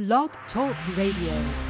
Blog Talk Radio.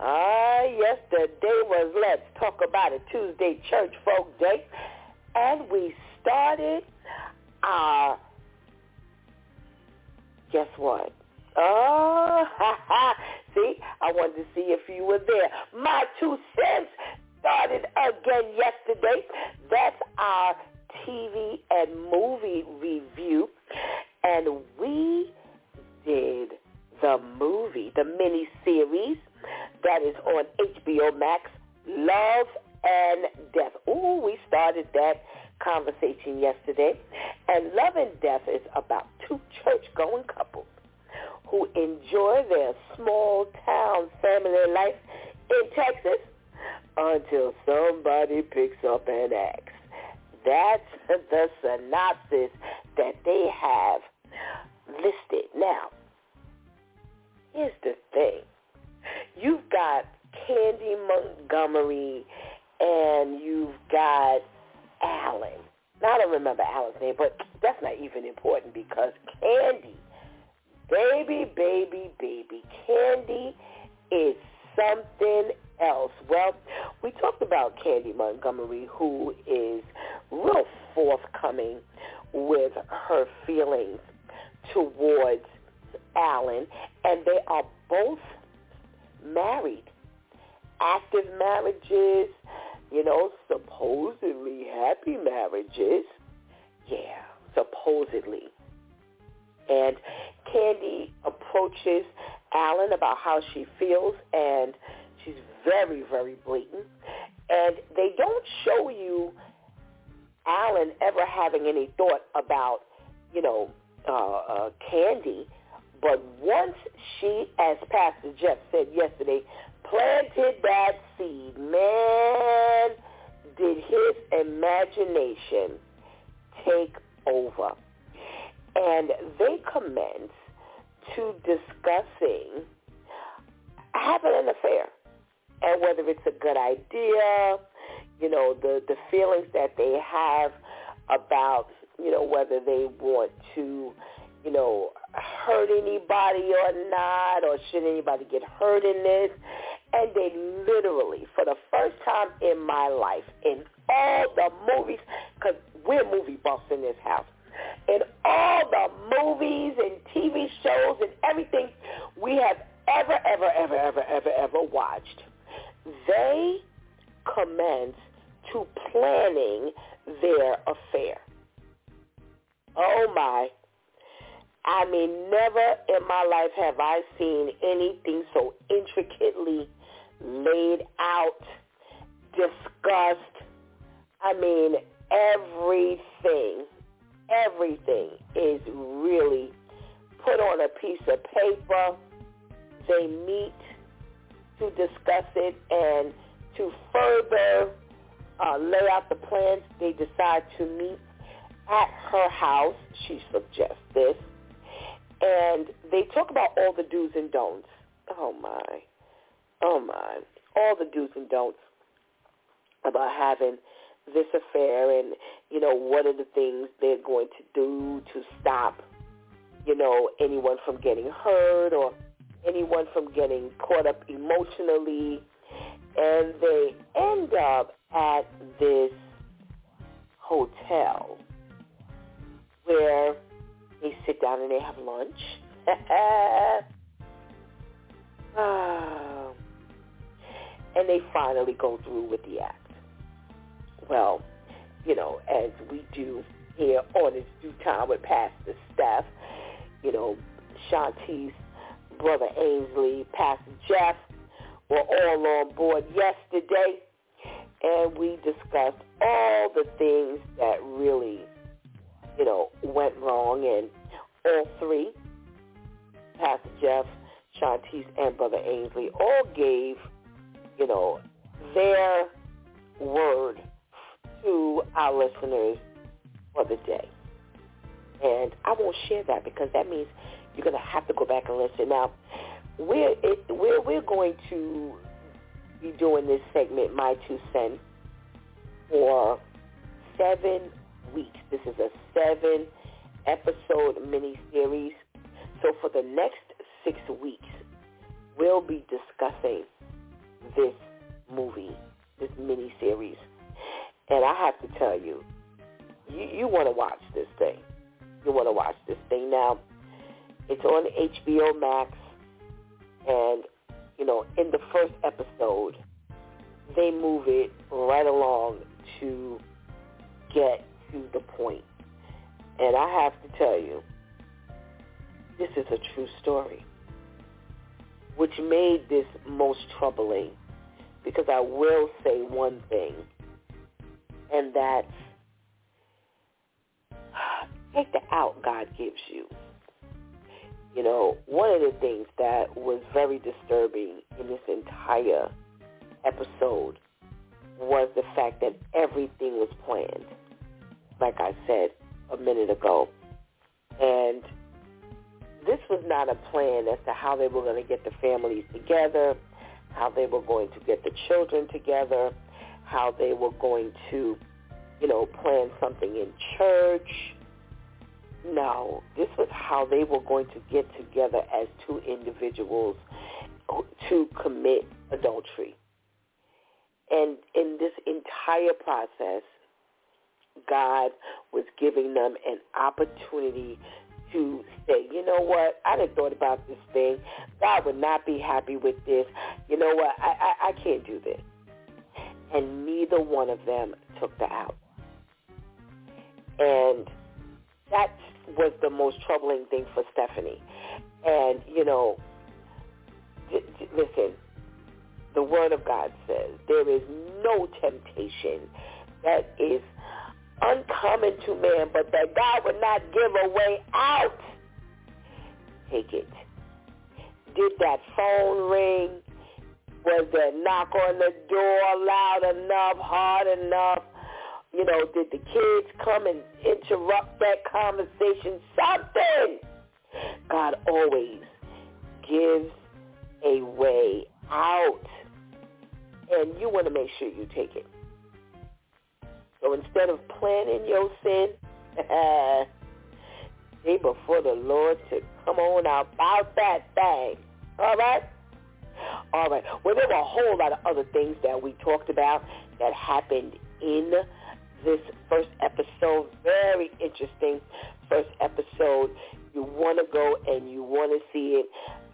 Ah, yesterday was Let's Talk About It Tuesday Church Folk Day. And we started our, guess what? Oh, ha, ha. see, I wanted to see if you were there. My two cents started again yesterday. That's our TV and movie review. And we did the movie, the mini series that is on HBO Max, Love and Death. Ooh, we started that conversation yesterday. And Love and Death is about two church-going couples who enjoy their small town family life in Texas until somebody picks up an axe. That's the synopsis that they have listed. Now, here's the thing. You've got Candy Montgomery and you've got Alan. Now I don't remember Alan's name, but that's not even important because Candy, baby, baby, baby, Candy is something else. Well, we talked about Candy Montgomery, who is real forthcoming with her feelings towards Alan, and they are both married. Active marriages, you know, supposedly happy marriages. Yeah, supposedly. And Candy approaches Alan about how she feels, and she's very, very blatant. And they don't show you Alan ever having any thought about, you know, uh, uh, Candy but once she, as Pastor Jeff said yesterday, planted that seed, man, did his imagination take over. And they commence to discussing having an affair and whether it's a good idea, you know, the, the feelings that they have about, you know, whether they want to, you know, hurt anybody or not, or should anybody get hurt in this. And they literally, for the first time in my life, in all the movies, because we're movie buffs in this house, in all the movies and TV shows and everything we have ever, ever, ever, ever, ever, ever watched, they commence to planning their affair. Oh my I mean, never in my life have I seen anything so intricately laid out, discussed. I mean, everything, everything is really put on a piece of paper. They meet to discuss it and to further uh, lay out the plans, they decide to meet at her house. She suggests this. And they talk about all the do's and don'ts. Oh, my. Oh, my. All the do's and don'ts about having this affair and, you know, what are the things they're going to do to stop, you know, anyone from getting hurt or anyone from getting caught up emotionally. And they end up at this hotel where they sit down and they have lunch. Um, and they finally go through with the act. Well, you know, as we do here on this DEW time with Pastor Steph, you know, Shantice brother Ainsley, Pastor Jeff were all on board yesterday, and we discussed all the things that really, you know, went wrong, and all three, Pastor Jeff, Shantice, and Brother Ainsley, all gave, you know, their word to our listeners for the day. And I won't share that because that means you're going to have to go back and listen. Now, we're, it, we're, we're going to be doing this segment, My Two Cents, for seven weeks. This is a seven episode mini-series. So for the next six weeks, we'll be discussing this movie, this mini-series. And I have to tell you, you, you want to watch this thing. You want to watch this thing. Now, it's on HBO Max, and, you know, in the first episode, they move it right along to get the point. And I have to tell you, this is a true story, which made this most troubling because I will say one thing, and that's take the out God gives you. You know, one of the things that was very disturbing in this entire episode was the fact that everything was planned, like I said a minute ago. And this was not a plan as to how they were going to get the families together, how they were going to get the children together, how they were going to, you know, plan something in church. No, this was how they were going to get together as two individuals to commit adultery. And in this entire process, God was giving them an opportunity to say, you know what, I didn't thought about this thing. God would not be happy with this. You know what, I, I, I can't do this. And neither one of them took the out. And that was the most troubling thing for Stephanie. And, you know, d- d- listen, the Word of God says there is no temptation that is uncommon to man, but that God would not give a way out. Take it. Did that phone ring? Was that knock on the door loud enough, hard enough? You know, did the kids come and interrupt that conversation? Something. God always gives a way out and you want to make sure you take it. So instead of planning your sin, stay before the Lord to come on about that thing. All right? All right. Well, there were a whole lot of other things that we talked about that happened in this first episode. Very interesting first episode. You want to go and you want to see it.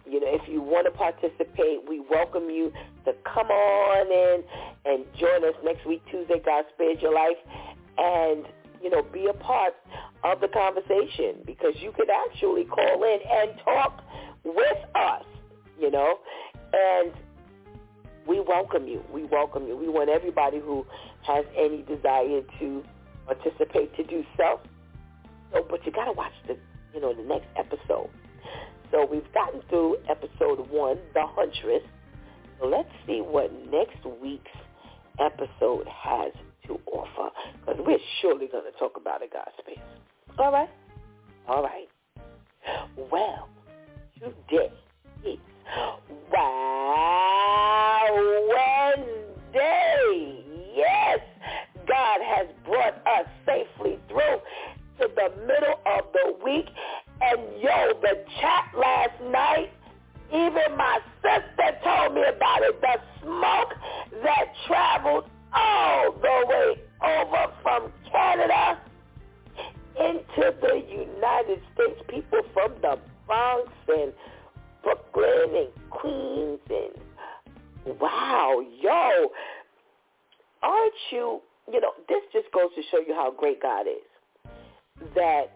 You know, if you want to participate, we welcome you to come on in and join us next week, Tuesday, God Spared Your Life, and, you know, be a part of the conversation because you could actually call in and talk with us, you know, and we welcome you. We welcome you. We want everybody who has any desire to participate to do so. So, but you got to watch the, you know, the next episode. So we've gotten through episode one, The Huntress. Let's see what next week's episode has to offer because we're surely going to talk about it, God's space. All right? All right. Well, today is Wow Wednesday. Yes, God has brought us safely through to the middle of the week. And yo, the chat last night, even my sister told me about it. The smoke that traveled all the way over from Canada into the United States. People from the Bronx and Brooklyn and Queens and wow, yo, aren't you, you know, this just goes to show you how great God is. That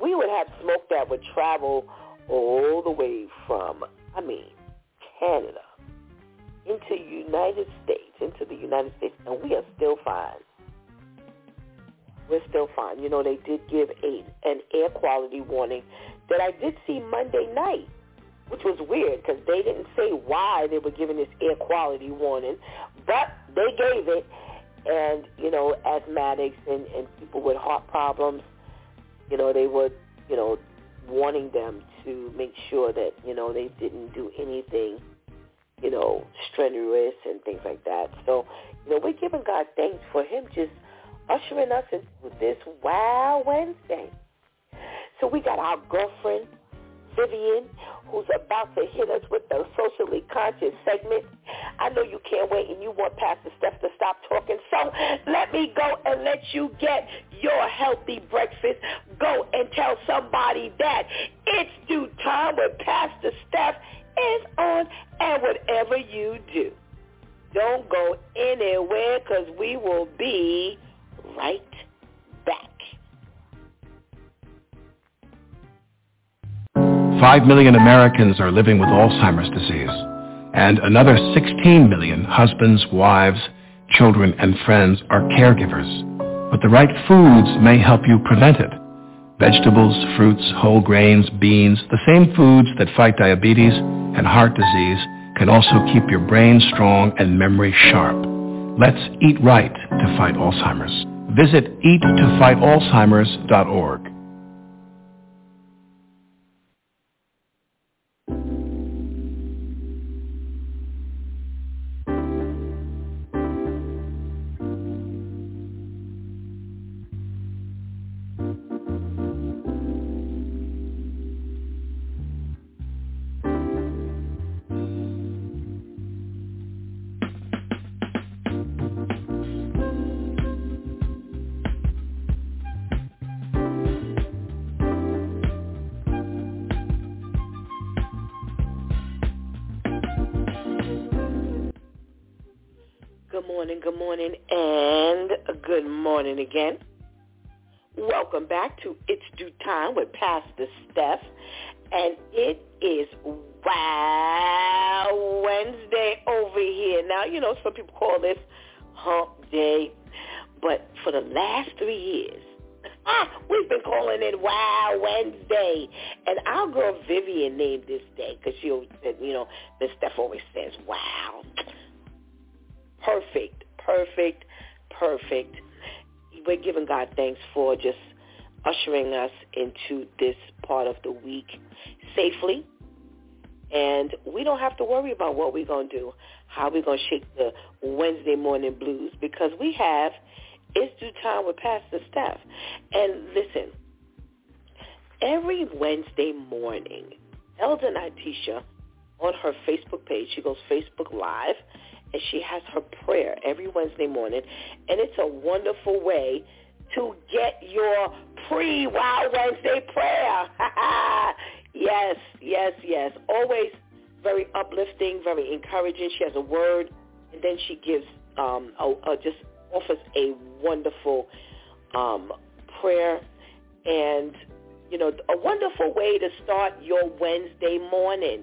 we would have smoke that would travel all the way from, I mean, Canada into United States, into the United States, and we are still fine. We're still fine. You know, they did give a an air quality warning that I did see Monday night, which was weird because they didn't say why they were giving this air quality warning, but they gave it. And, you know, asthmatics and, and people with heart problems, you know, they were, you know, wanting them to make sure that, you know, they didn't do anything you know, strenuous and things like that. So, you know, we're giving God thanks for him just ushering us into this Wow Wednesday. So we got our girlfriend, Vivian, who's about to hit us with the socially conscious segment. I know you can't wait and you want Pastor Steph to stop talking. So let me go and let you get your healthy breakfast. Go and tell somebody that it's DEW time with Pastor Steph is on and whatever you do. Don't go anywhere because we will be right 5 million Americans are living with Alzheimer's disease, and another 16 million husbands, wives, children, and friends are caregivers. But the right foods may help you prevent it. Vegetables, fruits, whole grains, beans, the same foods that fight diabetes and heart disease can also keep your brain strong and memory sharp. Let's eat right to fight Alzheimer's. Visit eattofightalzheimers.org. Time with Pastor Steph. And it is Wow Wednesday over here. Now, you know, some people call this hump day. But for the last three years, ah, we've been calling it Wow Wednesday. And our girl Vivian named this day because she, you know, Miss Steph always says, wow. Perfect, perfect, perfect we're giving God thanks for just ushering us into this part of the week safely. And we don't have to worry about what we're going to do, how we're going to shake the Wednesday morning blues because we have It's DEW Time with Pastor Steph. And listen, every Wednesday morning, Elder Natisha on her Facebook page, she goes Facebook Live, and she has her prayer every Wednesday morning, and it's a wonderful way to get your pre-Wow Wednesday prayer. yes, yes, yes. Always very uplifting, very encouraging. She has a word, and then she gives um, a, a, just offers a wonderful um, prayer, and you know, a wonderful way to start your Wednesday morning.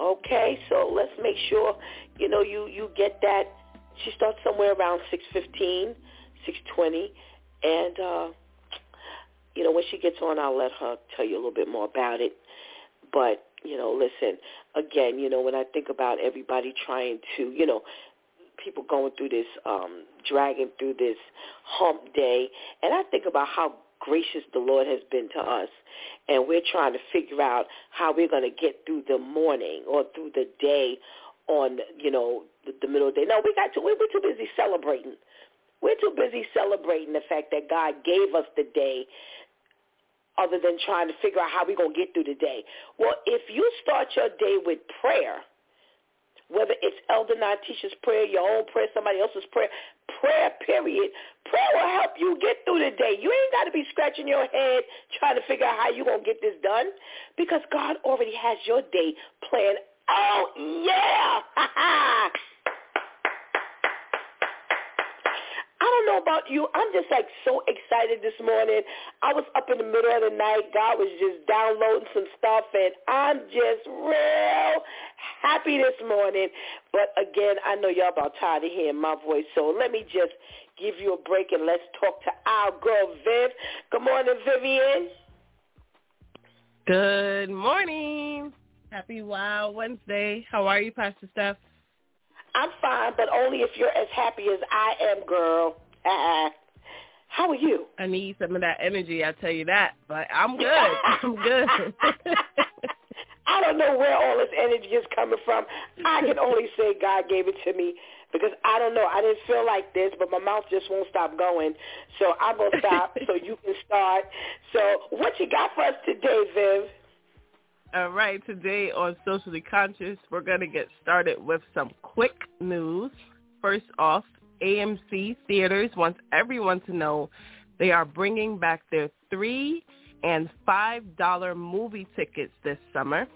Okay, so let's make sure you know, you you get that. She starts somewhere around six fifteen, six twenty, and uh, you know when she gets on, I'll let her tell you a little bit more about it. But you know, listen again. You know, when I think about everybody trying to, you know, people going through this, um, dragging through this hump day, and I think about how gracious the Lord has been to us, and we're trying to figure out how we're going to get through the morning or through the day on, you know, the, the middle of the day. No, we got to, we're too busy celebrating. We're too busy celebrating the fact that God gave us the day other than trying to figure out how we're going to get through the day. Well, if you start your day with prayer, whether it's Elder Natisha's prayer, your own prayer, somebody else's prayer, prayer period, prayer will help you get through the day. You ain't got to be scratching your head trying to figure out how you're going to get this done because God already has your day planned. Oh, yeah. I don't know about you. I'm just like so excited this morning. I was up in the middle of the night. God was just downloading some stuff, and I'm just real happy this morning. But again, I know y'all about tired of hearing my voice, so let me just give you a break and let's talk to our girl Viv. Good morning, Vivian. Good morning. Happy Wild Wednesday. How are you, Pastor Steph? I'm fine, but only if you're as happy as I am, girl. Uh-uh. How are you? I need some of that energy, I tell you that. But I'm good. I'm good. I don't know where all this energy is coming from. I can only say God gave it to me because I don't know. I didn't feel like this, but my mouth just won't stop going. So I'm going to stop so you can start. So what you got for us today, Viv? All right, today on Socially Conscious, we're going to get started with some quick news. First off, AMC Theaters wants everyone to know they are bringing back their three and five dollar movie tickets this summer.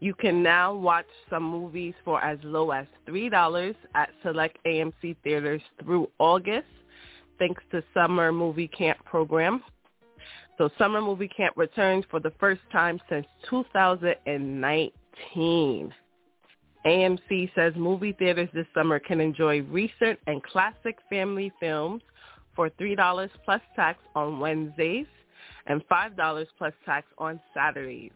You can now watch some movies for as low as three dollars at select AMC theaters through August, thanks to Summer Movie Camp program. So Summer Movie Camp returns for the first time since 2019. AMC says movie theaters this summer can enjoy recent and classic family films for $3 plus tax on Wednesdays and $5 plus tax on Saturdays.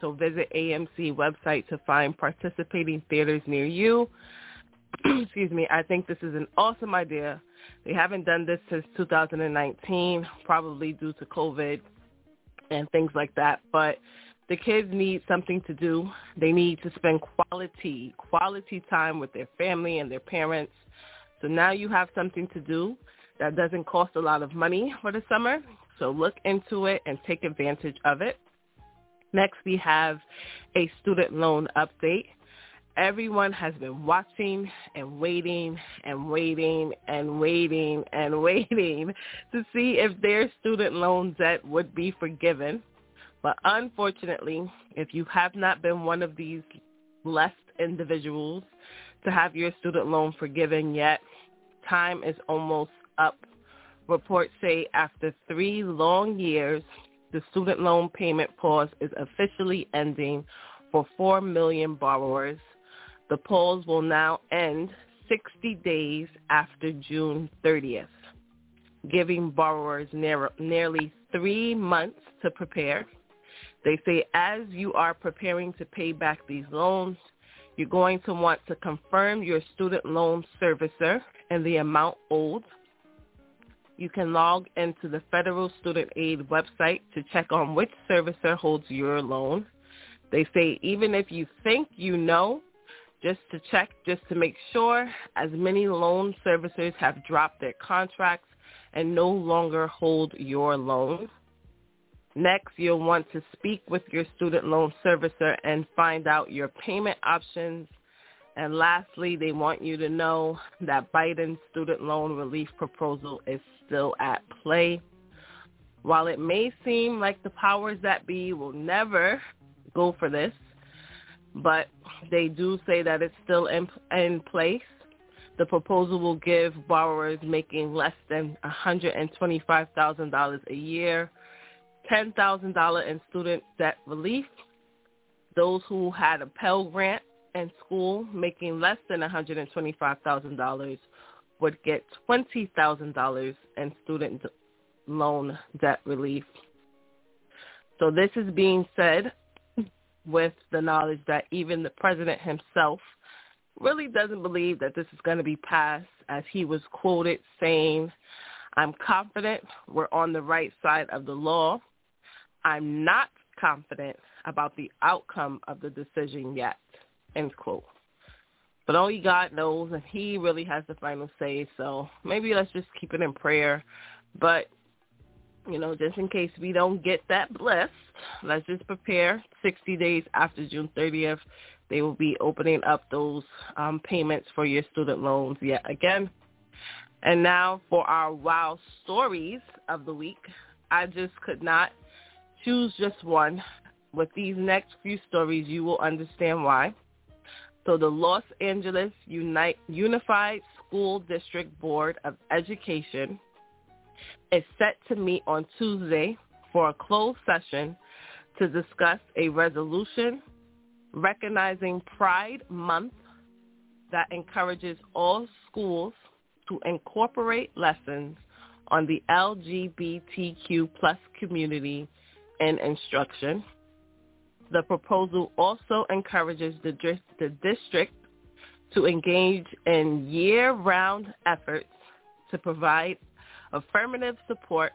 So visit AMC website to find participating theaters near you. Excuse me. I think this is an awesome idea they haven't done this since 2019, probably due to COVID and things like that. But the kids need something to do. They need to spend quality, quality time with their family and their parents. So now you have something to do that doesn't cost a lot of money for the summer. So look into it and take advantage of it. Next, we have a student loan update everyone has been watching and waiting and waiting and waiting and waiting to see if their student loan debt would be forgiven. But unfortunately, if you have not been one of these blessed individuals to have your student loan forgiven yet, time is almost up. Reports say after three long years, the student loan payment pause is officially ending for 4 million borrowers the pause will now end 60 days after June 30th, giving borrowers near, nearly three months to prepare. They say as you are preparing to pay back these loans, you're going to want to confirm your student loan servicer and the amount owed. You can log into the Federal Student Aid website to check on which servicer holds your loan. They say even if you think you know, just to check, just to make sure as many loan servicers have dropped their contracts and no longer hold your loan. Next, you'll want to speak with your student loan servicer and find out your payment options. And lastly, they want you to know that Biden's student loan relief proposal is still at play. While it may seem like the powers that be will never go for this, but they do say that it's still in, in place. The proposal will give borrowers making less than $125,000 a year, $10,000 in student debt relief. Those who had a Pell Grant in school making less than $125,000 would get $20,000 in student loan debt relief. So this is being said with the knowledge that even the president himself really doesn't believe that this is going to be passed as he was quoted saying, I'm confident we're on the right side of the law. I'm not confident about the outcome of the decision yet, end quote. But only God knows, and he really has the final say. So maybe let's just keep it in prayer. But, you know, just in case we don't get that blessed, let's just prepare 60 days after June 30th. They will be opening up those um, payments for your student loans yet again. And now for our wow stories of the week. I just could not choose just one. With these next few stories, you will understand why. So the Los Angeles Unite, Unified School District Board of Education is set to meet on Tuesday for a closed session to discuss a resolution recognizing Pride Month that encourages all schools to incorporate lessons on the LGBTQ plus community in instruction. The proposal also encourages the, the district to engage in year-round efforts to provide affirmative support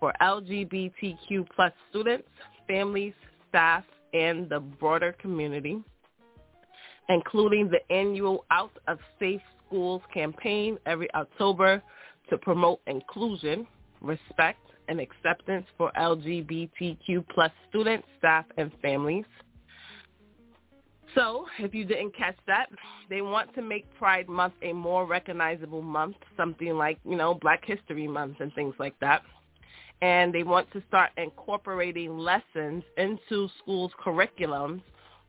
for LGBTQ plus students, families, staff, and the broader community, including the annual Out for Safe Schools campaign every October to promote inclusion, respect, and acceptance for LGBTQ plus students, staff, and families. So, if you didn't catch that, they want to make Pride Month a more recognizable month, something like, you know, Black History Month and things like that and they want to start incorporating lessons into schools' curriculums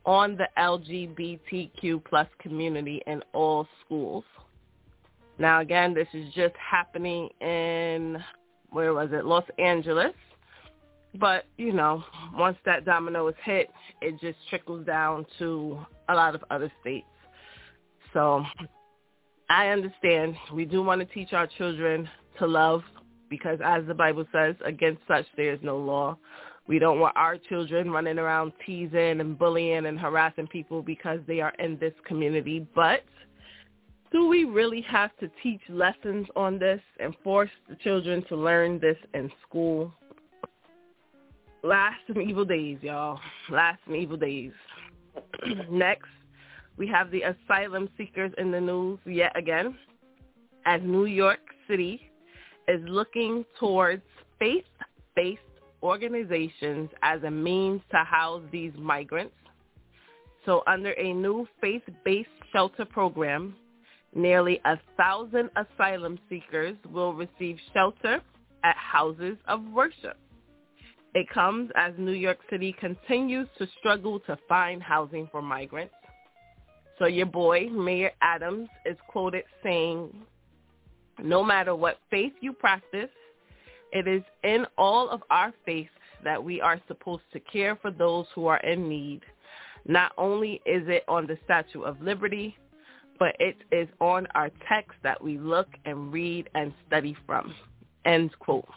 on the LGBTQ plus community in all schools. Now, again, this is just happening in, where was it, Los Angeles. But, you know, once that domino is hit, it just trickles down to a lot of other states. So I understand we do want to teach our children to love because as the Bible says, against such there is no law. We don't want our children running around teasing and bullying and harassing people because they are in this community. But do we really have to teach lessons on this and force the children to learn this in school? Last some evil days, y'all. Last some evil days. Next, we have the asylum seekers in the news yet again. As New York City is looking towards faith-based organizations as a means to house these migrants. So under a new faith-based shelter program, nearly a thousand asylum seekers will receive shelter at houses of worship. It comes as New York City continues to struggle to find housing for migrants. So your boy, Mayor Adams, is quoted saying, no matter what faith you practice, it is in all of our faith that we are supposed to care for those who are in need. Not only is it on the Statue of Liberty, but it is on our text that we look and read and study from. End quote.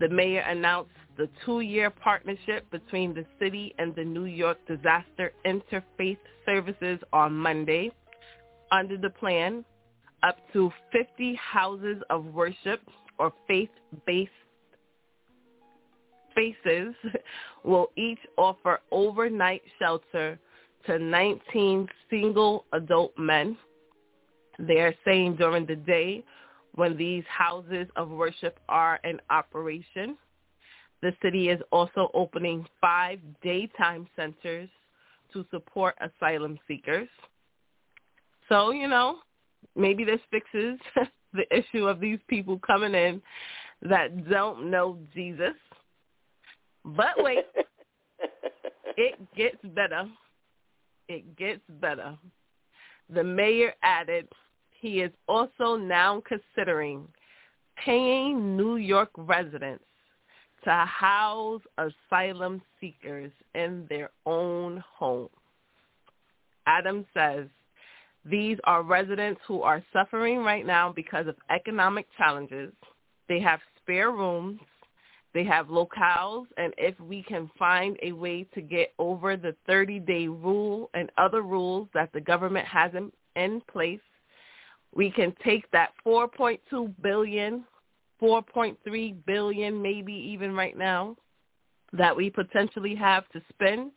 The mayor announced the two-year partnership between the city and the New York Disaster Interfaith Services on Monday. Under the plan, up to 50 houses of worship or faith-based spaces will each offer overnight shelter to 19 single adult men. They are saying during the day when these houses of worship are in operation. The city is also opening five daytime centers to support asylum seekers. So, you know, maybe this fixes the issue of these people coming in that don't know Jesus. But wait, it gets better. It gets better. The mayor added he is also now considering paying New York residents to house asylum seekers in their own home. Adams says these are residents who are suffering right now because of economic challenges. They have spare rooms. They have locales, and if we can find a way to get over the 30-day rule and other rules that the government has in, in place, we can take that 4.2 billion, 4.3 billion, maybe even right now, that we potentially have to spend,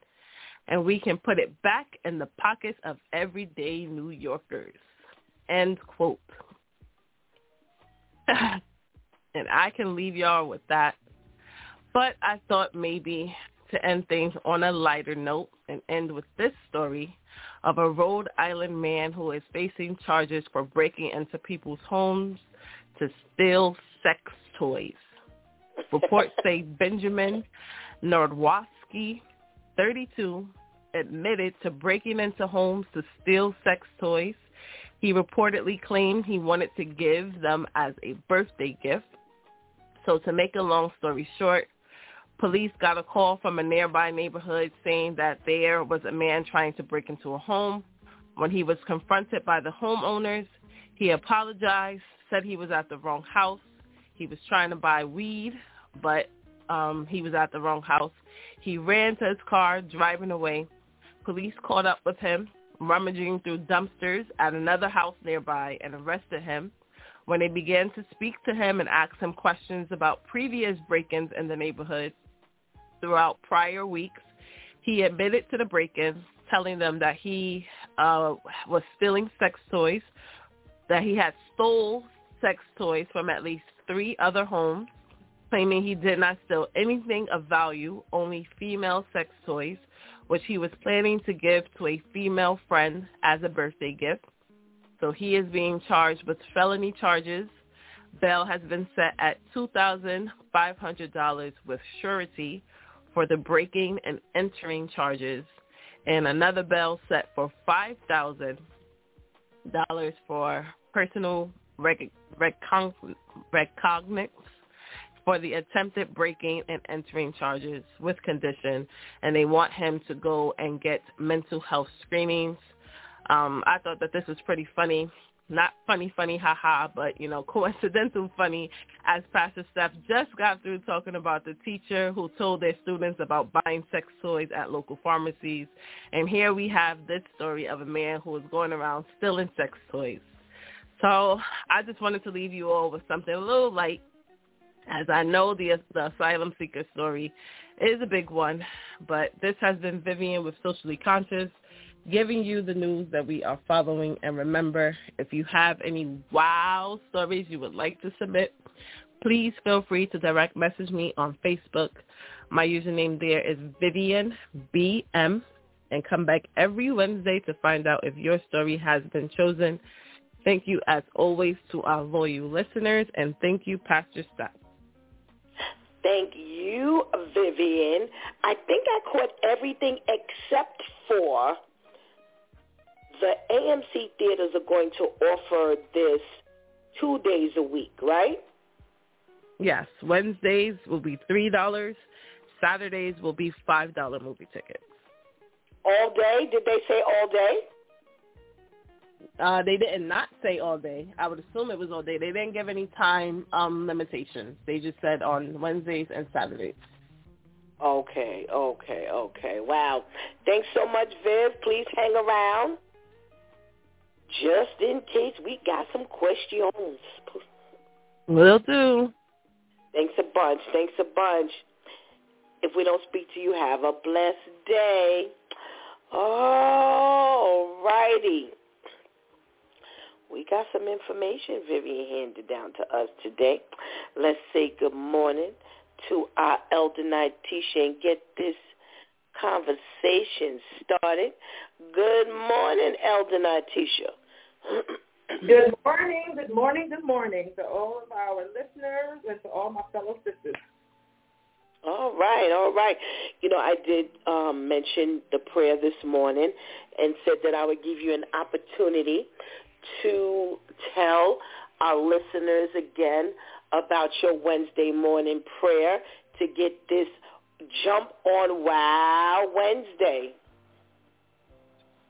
and we can put it back in the pockets of everyday New Yorkers. End quote. and I can leave y'all with that. But I thought maybe to end things on a lighter note and end with this story of a Rhode Island man who is facing charges for breaking into people's homes to steal sex toys. Reports say Benjamin Nordwoski, 32, admitted to breaking into homes to steal sex toys. He reportedly claimed he wanted to give them as a birthday gift. So to make a long story short, police got a call from a nearby neighborhood saying that there was a man trying to break into a home. When he was confronted by the homeowners, he apologized, said he was at the wrong house. He was trying to buy weed, but um, he was at the wrong house. He ran to his car, driving away. Police caught up with him, rummaging through dumpsters at another house nearby, and arrested him. When they began to speak to him and ask him questions about previous break-ins in the neighborhood throughout prior weeks, he admitted to the break-ins, telling them that he uh, was stealing sex toys, that he had stole sex toys from at least three other homes, claiming he did not steal anything of value, only female sex toys, which he was planning to give to a female friend as a birthday gift. So he is being charged with felony charges. Bail has been set at $2,500 with surety for the breaking and entering charges, and another bail set for $5,000 for personal rec- recognizance for the attempted breaking and entering charges with condition, and they want him to go and get mental health screenings. Um, I thought that this was pretty funny. Not funny, funny, haha, but, you know, coincidental funny as Pastor Steph just got through talking about the teacher who told their students about buying sex toys at local pharmacies. And here we have this story of a man who was going around stealing sex toys. So I just wanted to leave you all with something a little light as I know the, the asylum seeker story is a big one, but this has been Vivian with Socially Conscious giving you the news that we are following. And remember, if you have any wow stories you would like to submit, please feel free to direct message me on Facebook. My username there is Vivian BM and come back every Wednesday to find out if your story has been chosen. Thank you as always to our loyal listeners and thank you, Pastor Scott. Thank you, Vivian. I think I caught everything except for the AMC theaters are going to offer this two days a week, right? Yes. Wednesdays will be $3. Saturdays will be $5 movie tickets. All day? Did they say all day? Uh, they did not say all day. I would assume it was all day. They didn't give any time um, limitations. They just said on Wednesdays and Saturdays. Okay, okay, okay. Wow. Thanks so much, Viv. Please hang around just in case we got some questions. Will do. Thanks a bunch. Thanks a bunch. If we don't speak to you, have a blessed day. All righty. We got some information Vivian handed down to us today. Let's say good morning to our elder night Tisha and get this conversation started. Good morning, Elder Tisha. Good morning, good morning, good morning to all of our listeners and to all my fellow sisters. All right, all right. You know, I did um, mention the prayer this morning and said that I would give you an opportunity to tell our listeners again about your Wednesday morning prayer to get this jump on Wow Wednesday.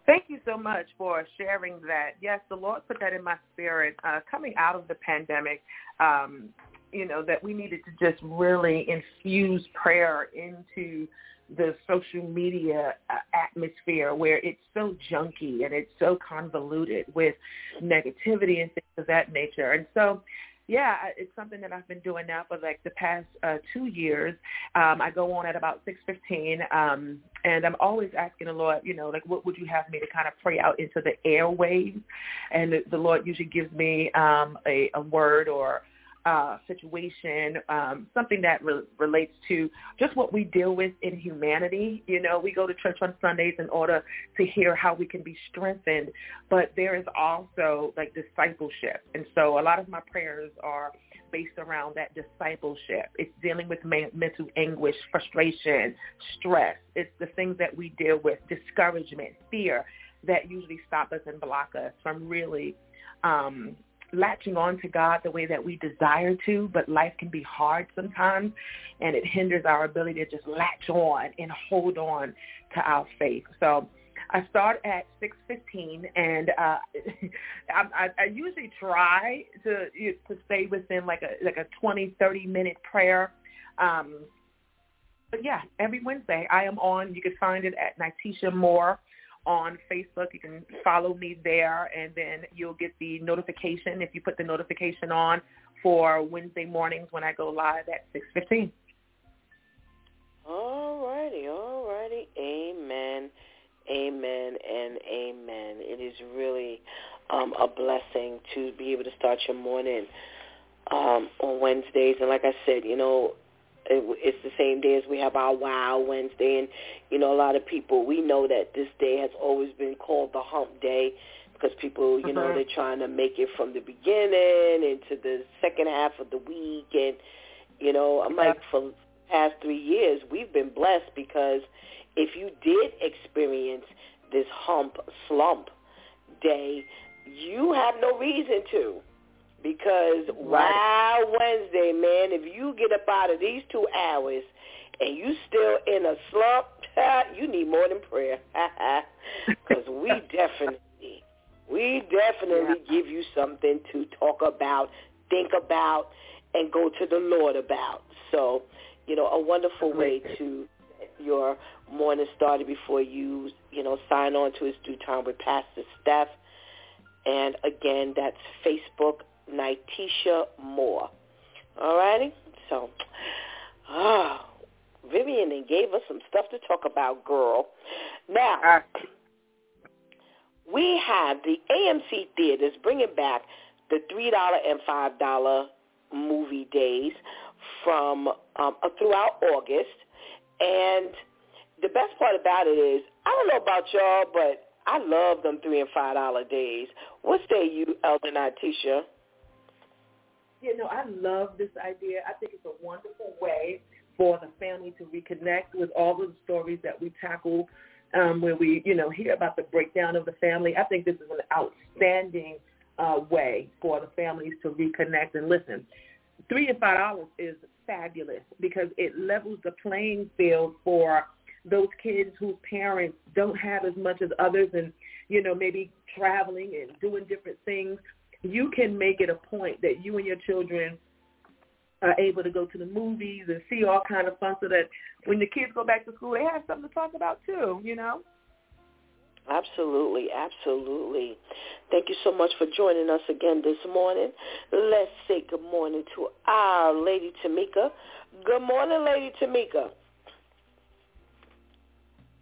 Thank you so much for sharing that. Yes, the Lord put that in my spirit. Uh, coming out of the pandemic, um, you know, that we needed to just really infuse prayer into the social media uh, atmosphere where it's so junky and it's so convoluted with negativity and things of that nature. And so yeah, it's something that I've been doing now for like the past uh, two years. Um, I go on at about six fifteen, um, and I'm always asking the Lord, you know, like what would you have me to kind of pray out into the airwaves? And the, the Lord usually gives me um, a, a word or uh, situation, um, something that re- relates to just what we deal with in humanity. You know, we go to church on Sundays in order to hear how we can be strengthened, but there is also like discipleship. And so a lot of my prayers are based around that discipleship. It's dealing with mental anguish, frustration, stress. It's the things that we deal with, discouragement, fear that usually stop us and block us from really um, latching on to God the way that we desire to, but life can be hard sometimes, and it hinders our ability to just latch on and hold on to our faith. So I start at 6:15, and uh, I, I usually try to to stay within like a like a 20 30 minute prayer. Um, but yeah, every Wednesday I am on. You can find it at Natisha Moore on Facebook. You can follow me there, and then you'll get the notification if you put the notification on for Wednesday mornings when I go live at 6.15. All righty, all righty. Amen, amen, and amen. It is really um, a blessing to be able to start your morning um, on Wednesdays. And like I said, you know, it's the same day as we have our Wow Wednesday, and you know a lot of people we know that this day has always been called the Hump Day because people you mm-hmm. know they're trying to make it from the beginning into the second half of the week, and you know I'm like for the past three years we've been blessed because if you did experience this hump slump day, you have no reason to because right. Wow Wednesday, man, if you get up out of these two hours and you still in a slump, you need more than prayer. Because we definitely, we definitely yeah. give you something to talk about, think about, and go to the Lord about. So, you know, a wonderful way to your morning started before you, you know, sign on to It's DEW Time with Pastor Steph. And again, that's Facebook Natisha Moore. All righty? So, oh, Vivian and gave us some stuff to talk about, girl. Now, uh, we have the AMC theaters bringing back the $3 and $5 movie days from um, uh, throughout August. And the best part about it is, I don't know about y'all, but I love them three and five dollar days. What say you, Elder Natisha? You know, I love this idea. I think it's a wonderful way for the family to reconnect with all of the stories that we tackle um, where we, you know, hear about the breakdown of the family. I think this is an outstanding uh, way for the families to reconnect and listen. Three and five dollars is fabulous because it levels the playing field for those kids whose parents don't have as much as others and, you know, maybe traveling and doing different things you can make it a point that you and your children are able to go to the movies and see all kind of fun so that when the kids go back to school, they have something to talk about too, you know? Absolutely, absolutely. Thank you so much for joining us again this morning. Let's say good morning to our Lady Tamika. Good morning, Lady Tamika.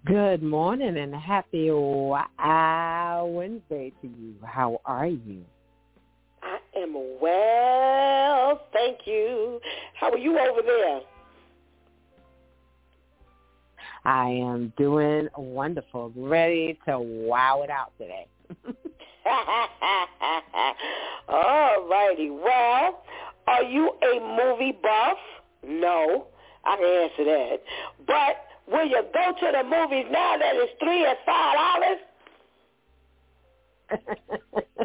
Good morning and happy Wow Wednesday to you. How are you? I am well, thank you. How are you over there? I am doing wonderful. Ready to wow it out today. All righty. Well, are you a movie buff? No, I can answer that. But will you go to the movies now that it's three or five dollars?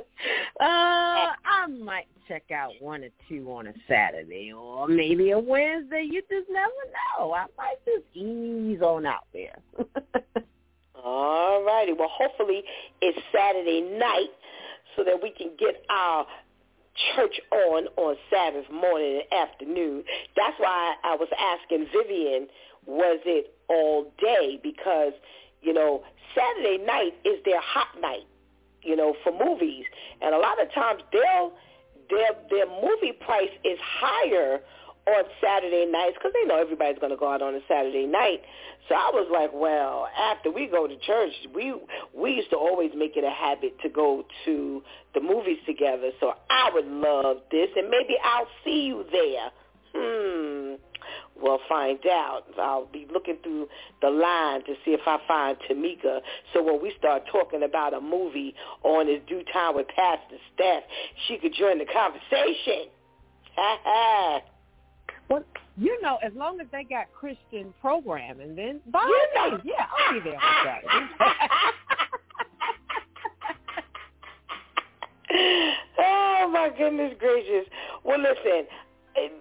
uh, I might check out one or two on a Saturday or maybe a Wednesday. You just never know. I might just ease on out there. All righty. Well, hopefully it's Saturday night so that we can get our church on on Sabbath morning and afternoon. That's why I was asking Vivian, was it all day? Because, you know, Saturday night is their hot night, you know, for movies. And a lot of times they'll their their movie price is higher on Saturday nights because they know everybody's going to go out on a Saturday night. So I was like, well, after we go to church, we we used to always make it a habit to go to the movies together. So I would love this, and maybe I'll see you there. Hmm. We'll find out. I'll be looking through the line to see if I find Tamika. So when we start talking about a movie on it's DEW time with Pastor Steph, she could join the conversation. Ha ha. Well, you know, as long as they got Christian programming, then by You know. means, yeah, I'll be there on Saturday. oh my goodness gracious. Well, listen,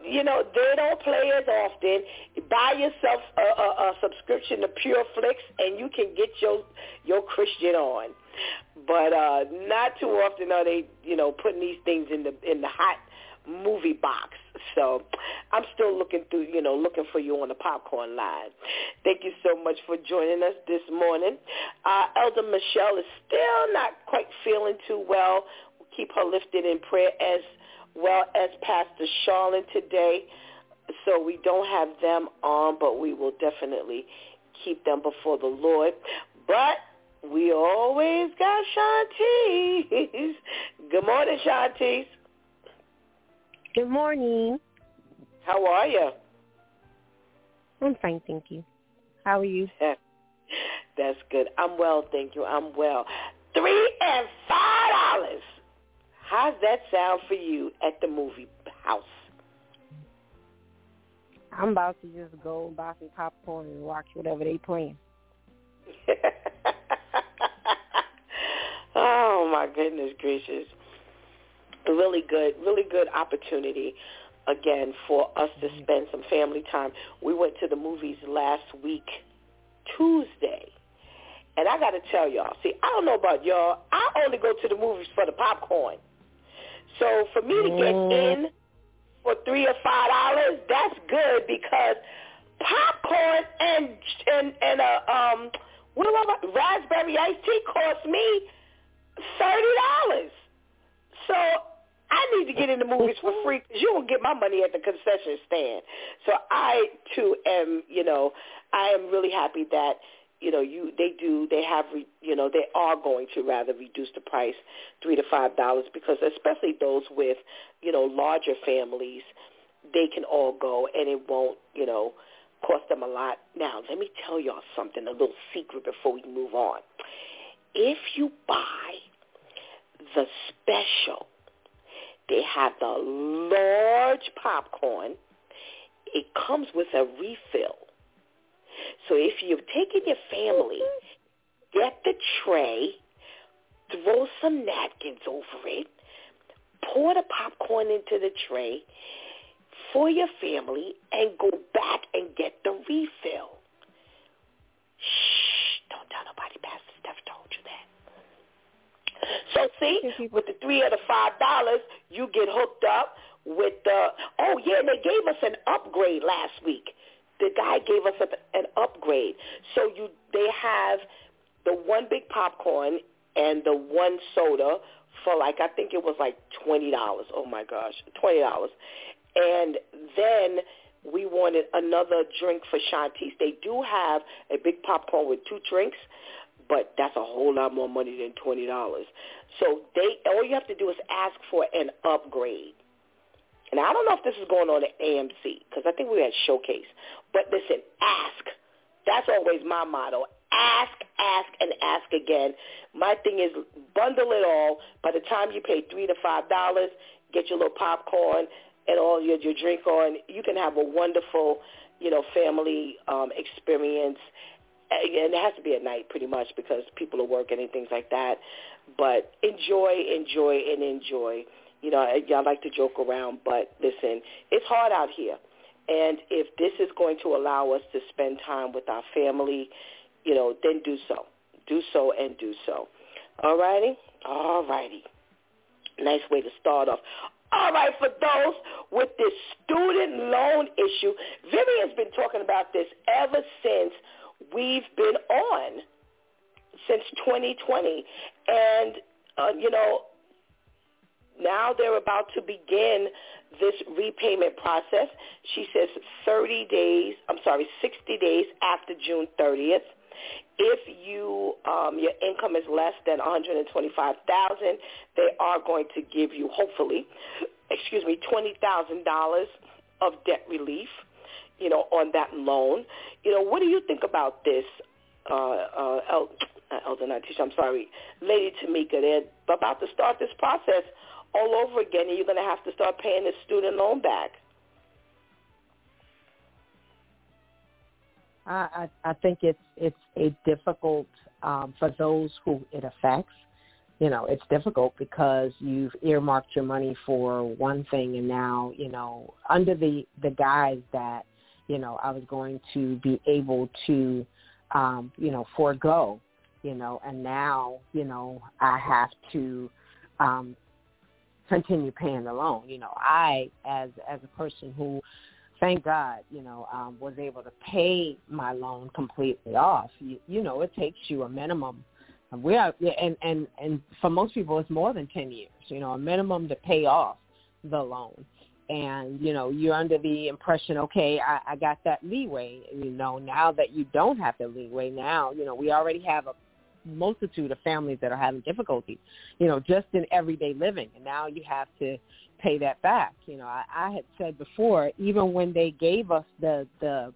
you know they don't play as often. Buy yourself a, a, a subscription to Pure Flix, and you can get your your Christian on. But uh not too often are they, you know, putting these things in the in the hot movie box. So I'm still looking through, you know, looking for you on the popcorn line. Thank you so much for joining us this morning. Uh, Elder Michelle is still not quite feeling too well. We'll keep her lifted in prayer as well as Pastor Charlene today. So we don't have them on, but we will definitely keep them before the Lord. But we always got Shantice. Good morning, Shantice. Good morning. How are you? I'm fine, thank you. How are you? That's good. I'm well, thank you. I'm well. Three and five dollars. How's that sound for you at the movie house? I'm about to just go buy some popcorn and watch whatever they playing. oh my goodness gracious. Really good, really good opportunity again for us to mm-hmm. spend some family time. We went to the movies last week, Tuesday. And I got to tell y'all, see, I don't know about y'all. I only go to the movies for the popcorn. So for me to get in for three or five dollars, that's good because popcorn and and and a um what do I raspberry iced tea cost me thirty dollars. So I need to get in the movies for free because you won't get my money at the concession stand. So I too am, you know, I am really happy that you know you they do they have re, you know they are going to rather reduce the price three to five dollars because especially those with you know larger families they can all go and it won't you know cost them a lot. Now let me tell y'all something a little secret before we move on. If you buy the special they have the large popcorn. It comes with a refill. So if you're taking your family, get the tray, throw some napkins over it, pour the popcorn into the tray for your family, and go back and get the refill. Shh, don't tell nobody Pastor Steph told you that. So see, with the three or the five dollars, you get hooked up with the. Oh yeah, and they gave us an upgrade last week. The guy gave us a, an upgrade. So you, they have the one big popcorn and the one soda for like I think it was like twenty dollars. Oh my gosh, twenty dollars. And then we wanted another drink for Shantice. They do have a big popcorn with two drinks, but that's a whole lot more money than twenty dollars. So they all you have to do is ask for an upgrade. And I don't know if this is going on at AMC because I think we had showcase. But listen, ask. That's always my motto. Ask, ask, and ask again. My thing is bundle it all. By the time you pay three to five dollars, get your little popcorn and all your your drink on. You can have a wonderful, you know, family um, experience and it has to be at night pretty much because people are working and things like that. But enjoy, enjoy, and enjoy. You know, I, I like to joke around, but listen, it's hard out here. And if this is going to allow us to spend time with our family, you know, then do so. Do so and do so. All righty? All righty. Nice way to start off. All right, for those with this student loan issue, Vivian's been talking about this ever since we've been on, since 2020. And, uh, you know, now they're about to begin this repayment process. She says 30 days, I'm sorry, 60 days after June 30th. If you um, your income is less than 125,000, they are going to give you, hopefully, excuse me, $20,000 of debt relief, you know, on that loan. You know, what do you think about this, uh, uh, El, uh, Elder Natisha, I'm sorry, Lady Tamika? They're about to start this process all over again, and you're going to have to start paying the student loan back. I, I think it's it's a difficult um, for those who it affects. You know, it's difficult because you've earmarked your money for one thing, and now you know under the the guise that you know I was going to be able to um, you know forego, you know, and now you know I have to um, continue paying the loan. You know, I as as a person who thank God, you know, um, was able to pay my loan completely off. You, you know, it takes you a minimum. We are, and and and for most people, it's more than ten years. You know, a minimum to pay off the loan. And you know, you're under the impression, okay, I, I got that leeway. You know, now that you don't have the leeway, now you know we already have a multitude of families that are having difficulty, you know, just in everyday living. And now you have to pay that back. You know, I, I had said before, even when they gave us the the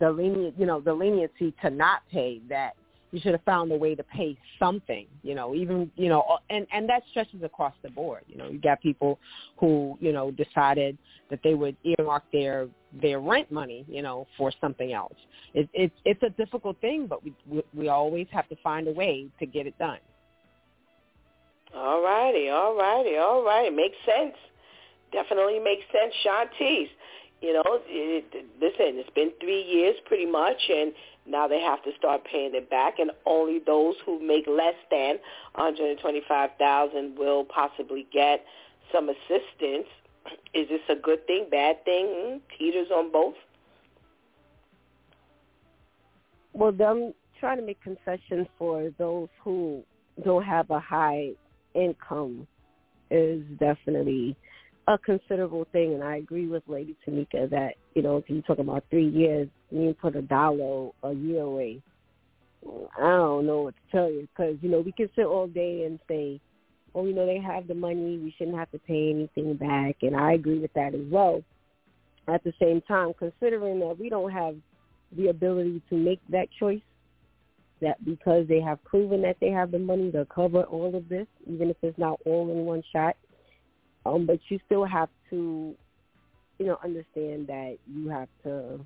the lenient, you know, the leniency to not pay that you should have found a way to pay something, you know, even, you know, and, and that stretches across the board. You know, you got people who, you know, decided that they would earmark their, their rent money, you know, for something else. It, it, it's a difficult thing, but we, we, we always have to find a way to get it done. All righty, all righty, all right. Makes sense definitely makes sense. Shantice, you know, it, listen, it's been three years pretty much, and now they have to start paying it back, and only those who make less than 125000 will possibly get some assistance. Is this a good thing, bad thing? Teeters on both? Well, them trying to make concessions for those who don't have a high income is definitely a considerable thing, and I agree with Lady Tamika that you know if you talk about three years, you put a dollar a year away. I don't know what to tell you because you know we can sit all day and say, "Oh, you know they have the money, we shouldn't have to pay anything back," and I agree with that as well. At the same time, considering that we don't have the ability to make that choice, that because they have proven that they have the money to cover all of this, even if it's not all in one shot, um, but you still have to, you know, understand that you have to,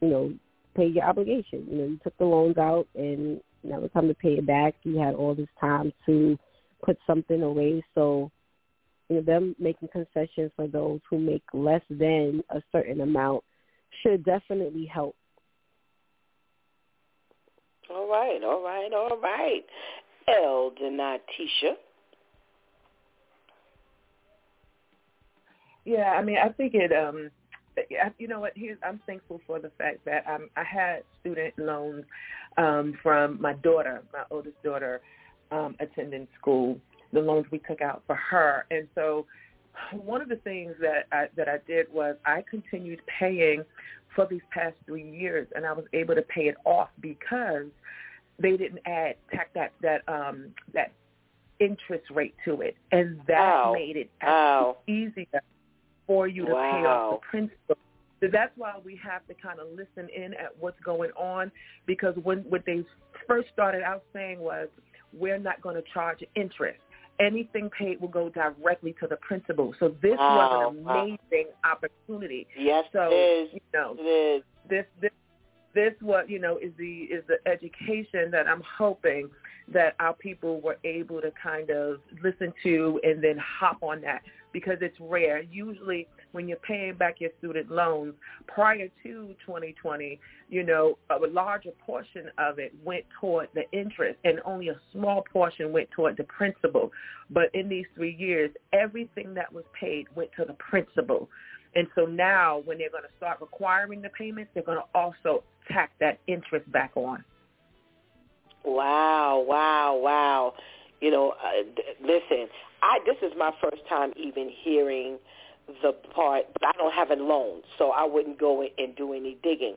you know, pay your obligation. You know, you took the loans out and now it's time to pay it back. You had all this time to put something away. So, you know, them making concessions for those who make less than a certain amount should definitely help. All right, all right, all right. Elder Natisha. Yeah, I mean, I think it. um you know what? Here's, I'm thankful for the fact that um, I had student loans um, from my daughter, my oldest daughter, um, attending school. The loans we took out for her, and so one of the things that I, that I did was I continued paying for these past three years, and I was able to pay it off because they didn't add tack that that um, that interest rate to it, and that made it easier for you to wow. pay off the principal. So that's why we have to kind of listen in at what's going on because when what they first started out saying was we're not going to charge interest. Anything paid will go directly to the principal. So this wow. was an oh, amazing wow. opportunity. Yes, so, it is. You know, it is. This this this what you know is the is the education that I'm hoping that our people were able to kind of listen to and then hop on that because it's rare. Usually when you're paying back your student loans prior to 2020, you know, a larger portion of it went toward the interest and only a small portion went toward the principal. But in these three years, everything that was paid went to the principal. And so now when they're going to start requiring the payments, they're going to also tack that interest back on. Wow, wow, wow. You know, uh, listen, I this is my first time even hearing the part, but I don't have a loan, so I wouldn't go and do any digging.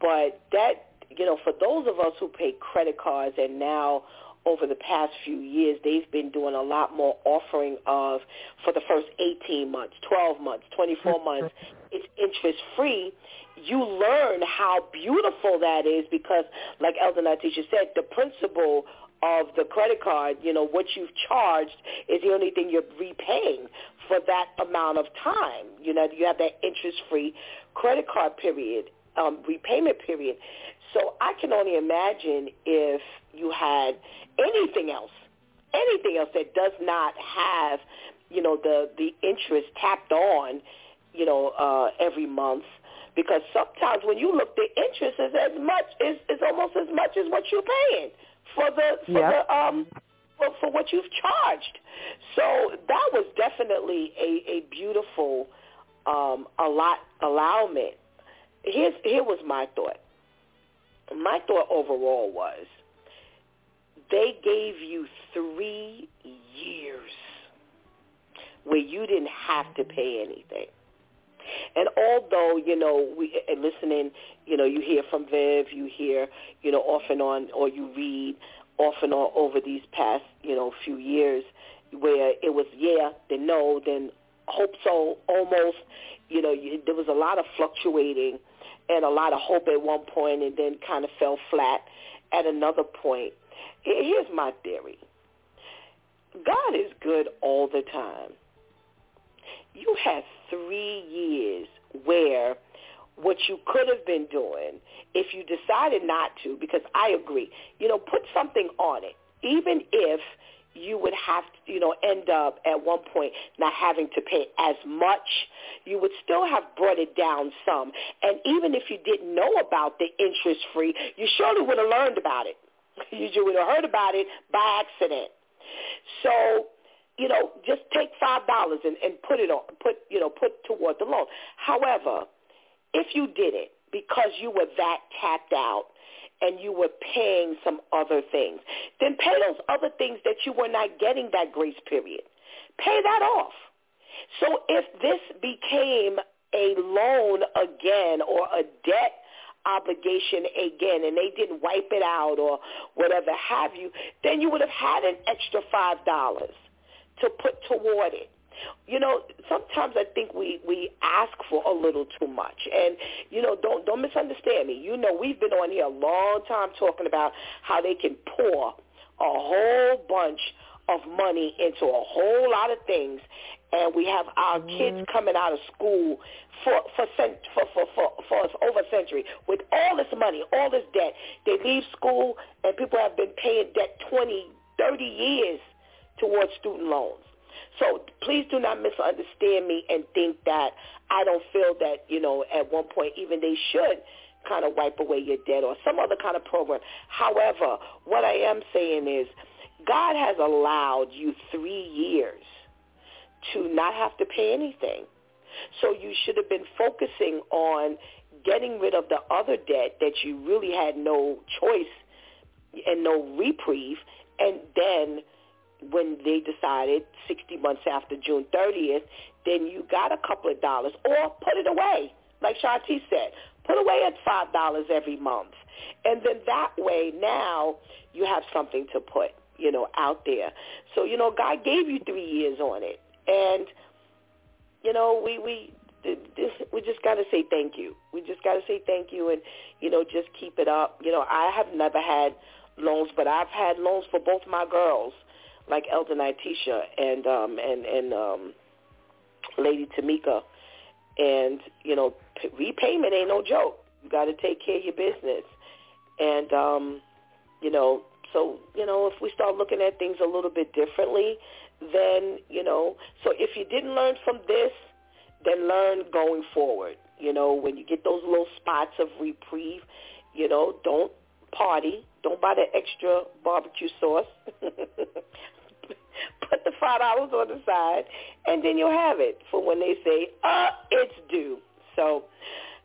But that, you know, for those of us who pay credit cards and now over the past few years, they've been doing a lot more offering of, for the first 18 months, 12 months, 24 mm-hmm. months, it's interest free. You learn how beautiful that is because, like Elder Natisha said, the principle of the credit card, you know, what you've charged is the only thing you're repaying for that amount of time. You know, you have that interest-free credit card period, um, repayment period. So I can only imagine if you had anything else, anything else that does not have, you know, the the interest tapped on, you know, uh, every month. Because sometimes when you look, the interest is as much is is almost as much as what you're paying for the for yep. the um for, for what you've charged. So that was definitely a a beautiful um a lot allowment. Here's here was my thought. My thought overall was they gave you three years where you didn't have to pay anything. And although, you know, we listening, you know, you hear from Viv, you hear, you know, off and on, or you read off and on over these past, you know, few years where it was yeah, then no, then hope so, almost. You know, you, there was a lot of fluctuating and a lot of hope at one point and then kind of fell flat at another point. Here's my theory. God is good all the time. You had three years where what you could have been doing if you decided not to, because I agree, you know, put something on it. Even if you would have to, you know, end up at one point not having to pay as much, you would still have brought it down some. And even if you didn't know about the interest free, you surely would have learned about it. You would have heard about it by accident. So, you know, just take five dollars and, and put it on put you know, put toward the loan. However, if you did it because you were that tapped out and you were paying some other things, then pay those other things that you were not getting that grace period. Pay that off. So if this became a loan again or a debt obligation again and they didn't wipe it out or whatever have you, then you would have had an extra $5 to put toward it. You know, sometimes I think we we ask for a little too much, and you know, don't don't misunderstand me. You know, we've been on here a long time talking about how they can pour a whole bunch of money into a whole lot of things, and we have our mm-hmm. kids coming out of school for for, for for for for over a century with all this money, all this debt. They leave school, and people have been paying debt twenty, thirty years towards student loans. So please do not misunderstand me and think that I don't feel that, you know, at one point even they should kind of wipe away your debt or some other kind of program. However, what I am saying is God has allowed you three years to not have to pay anything. So you should have been focusing on getting rid of the other debt that you really had no choice and no reprieve and then when they decided 60 months after June 30th, then you got a couple of dollars or put it away. Like Shanti said, put away at $5 every month. And then that way now you have something to put, you know, out there. So, you know, God gave you three years on it. And, you know, we, we, this, we just got to say thank you. We just got to say thank you and, you know, just keep it up. You know, I have never had loans, but I've had loans for both my girls like Elder Natisha and um, and and um, Lady Tamika, and you know p- repayment ain't no joke. You got to take care of your business, and um, you know so you know, if we start looking at things a little bit differently, then you know, so if you didn't learn from this, then learn going forward. You know, when you get those little spots of reprieve, you know, don't party, don't buy that extra barbecue sauce. Put the five dollars on the side, and then you'll have it for when they say, "Uh, it's due." So,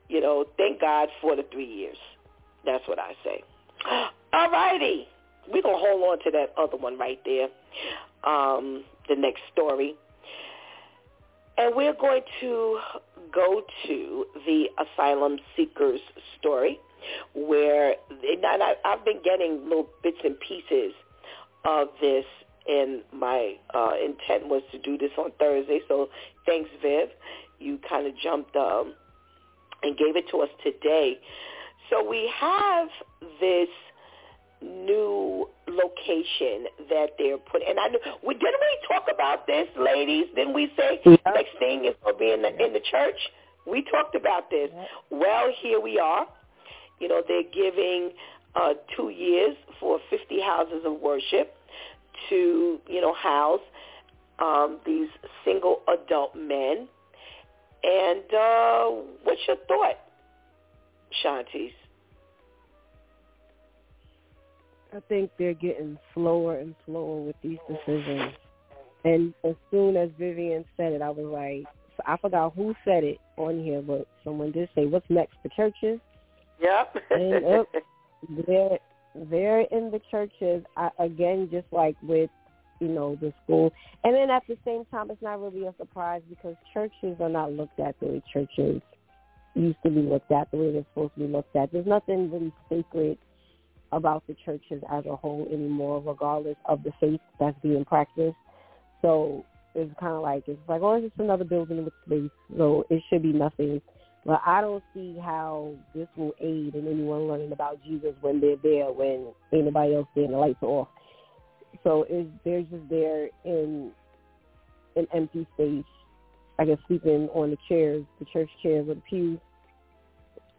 you know, thank God for the three years. That's what I say. All righty. We're going to hold on to that other one right there, um, the next story. And we're going to go to the asylum seekers story where and I, I've been getting little bits and pieces of this and my uh, intent was to do this on Thursday. So thanks, Viv. You kind of jumped um, and gave it to us today. So we have this new location that they're putting. And I we didn't we talk about this, ladies? Didn't we say yeah. next thing is going to be in the in the church? We talked about this. Well, here we are. You know, they're giving uh, two years for 50 houses of worship to you know house um, these single adult men. And uh, what's your thought, Shantice? I think they're getting slower and slower with these decisions. And as soon as Vivian said it, I was like, I forgot who said it on here, but someone did say, "What's next? The churches?" Yep. and up, they're they're in the churches I, again, just like with you know the school. And then at the same time, it's not really a surprise because churches are not looked at the way churches used to be looked at, the way they're supposed to be looked at. There's nothing really sacred about the churches as a whole anymore, regardless of the faith that's being practiced. So it's kind of like it's like, oh, it's just another building with space, so it should be nothing. But I don't see how this will aid in anyone learning about Jesus when they're there when anybody else there and the lights are off. So it's, they're just there in an empty space, I guess sleeping on the chairs, the church chairs or the pews.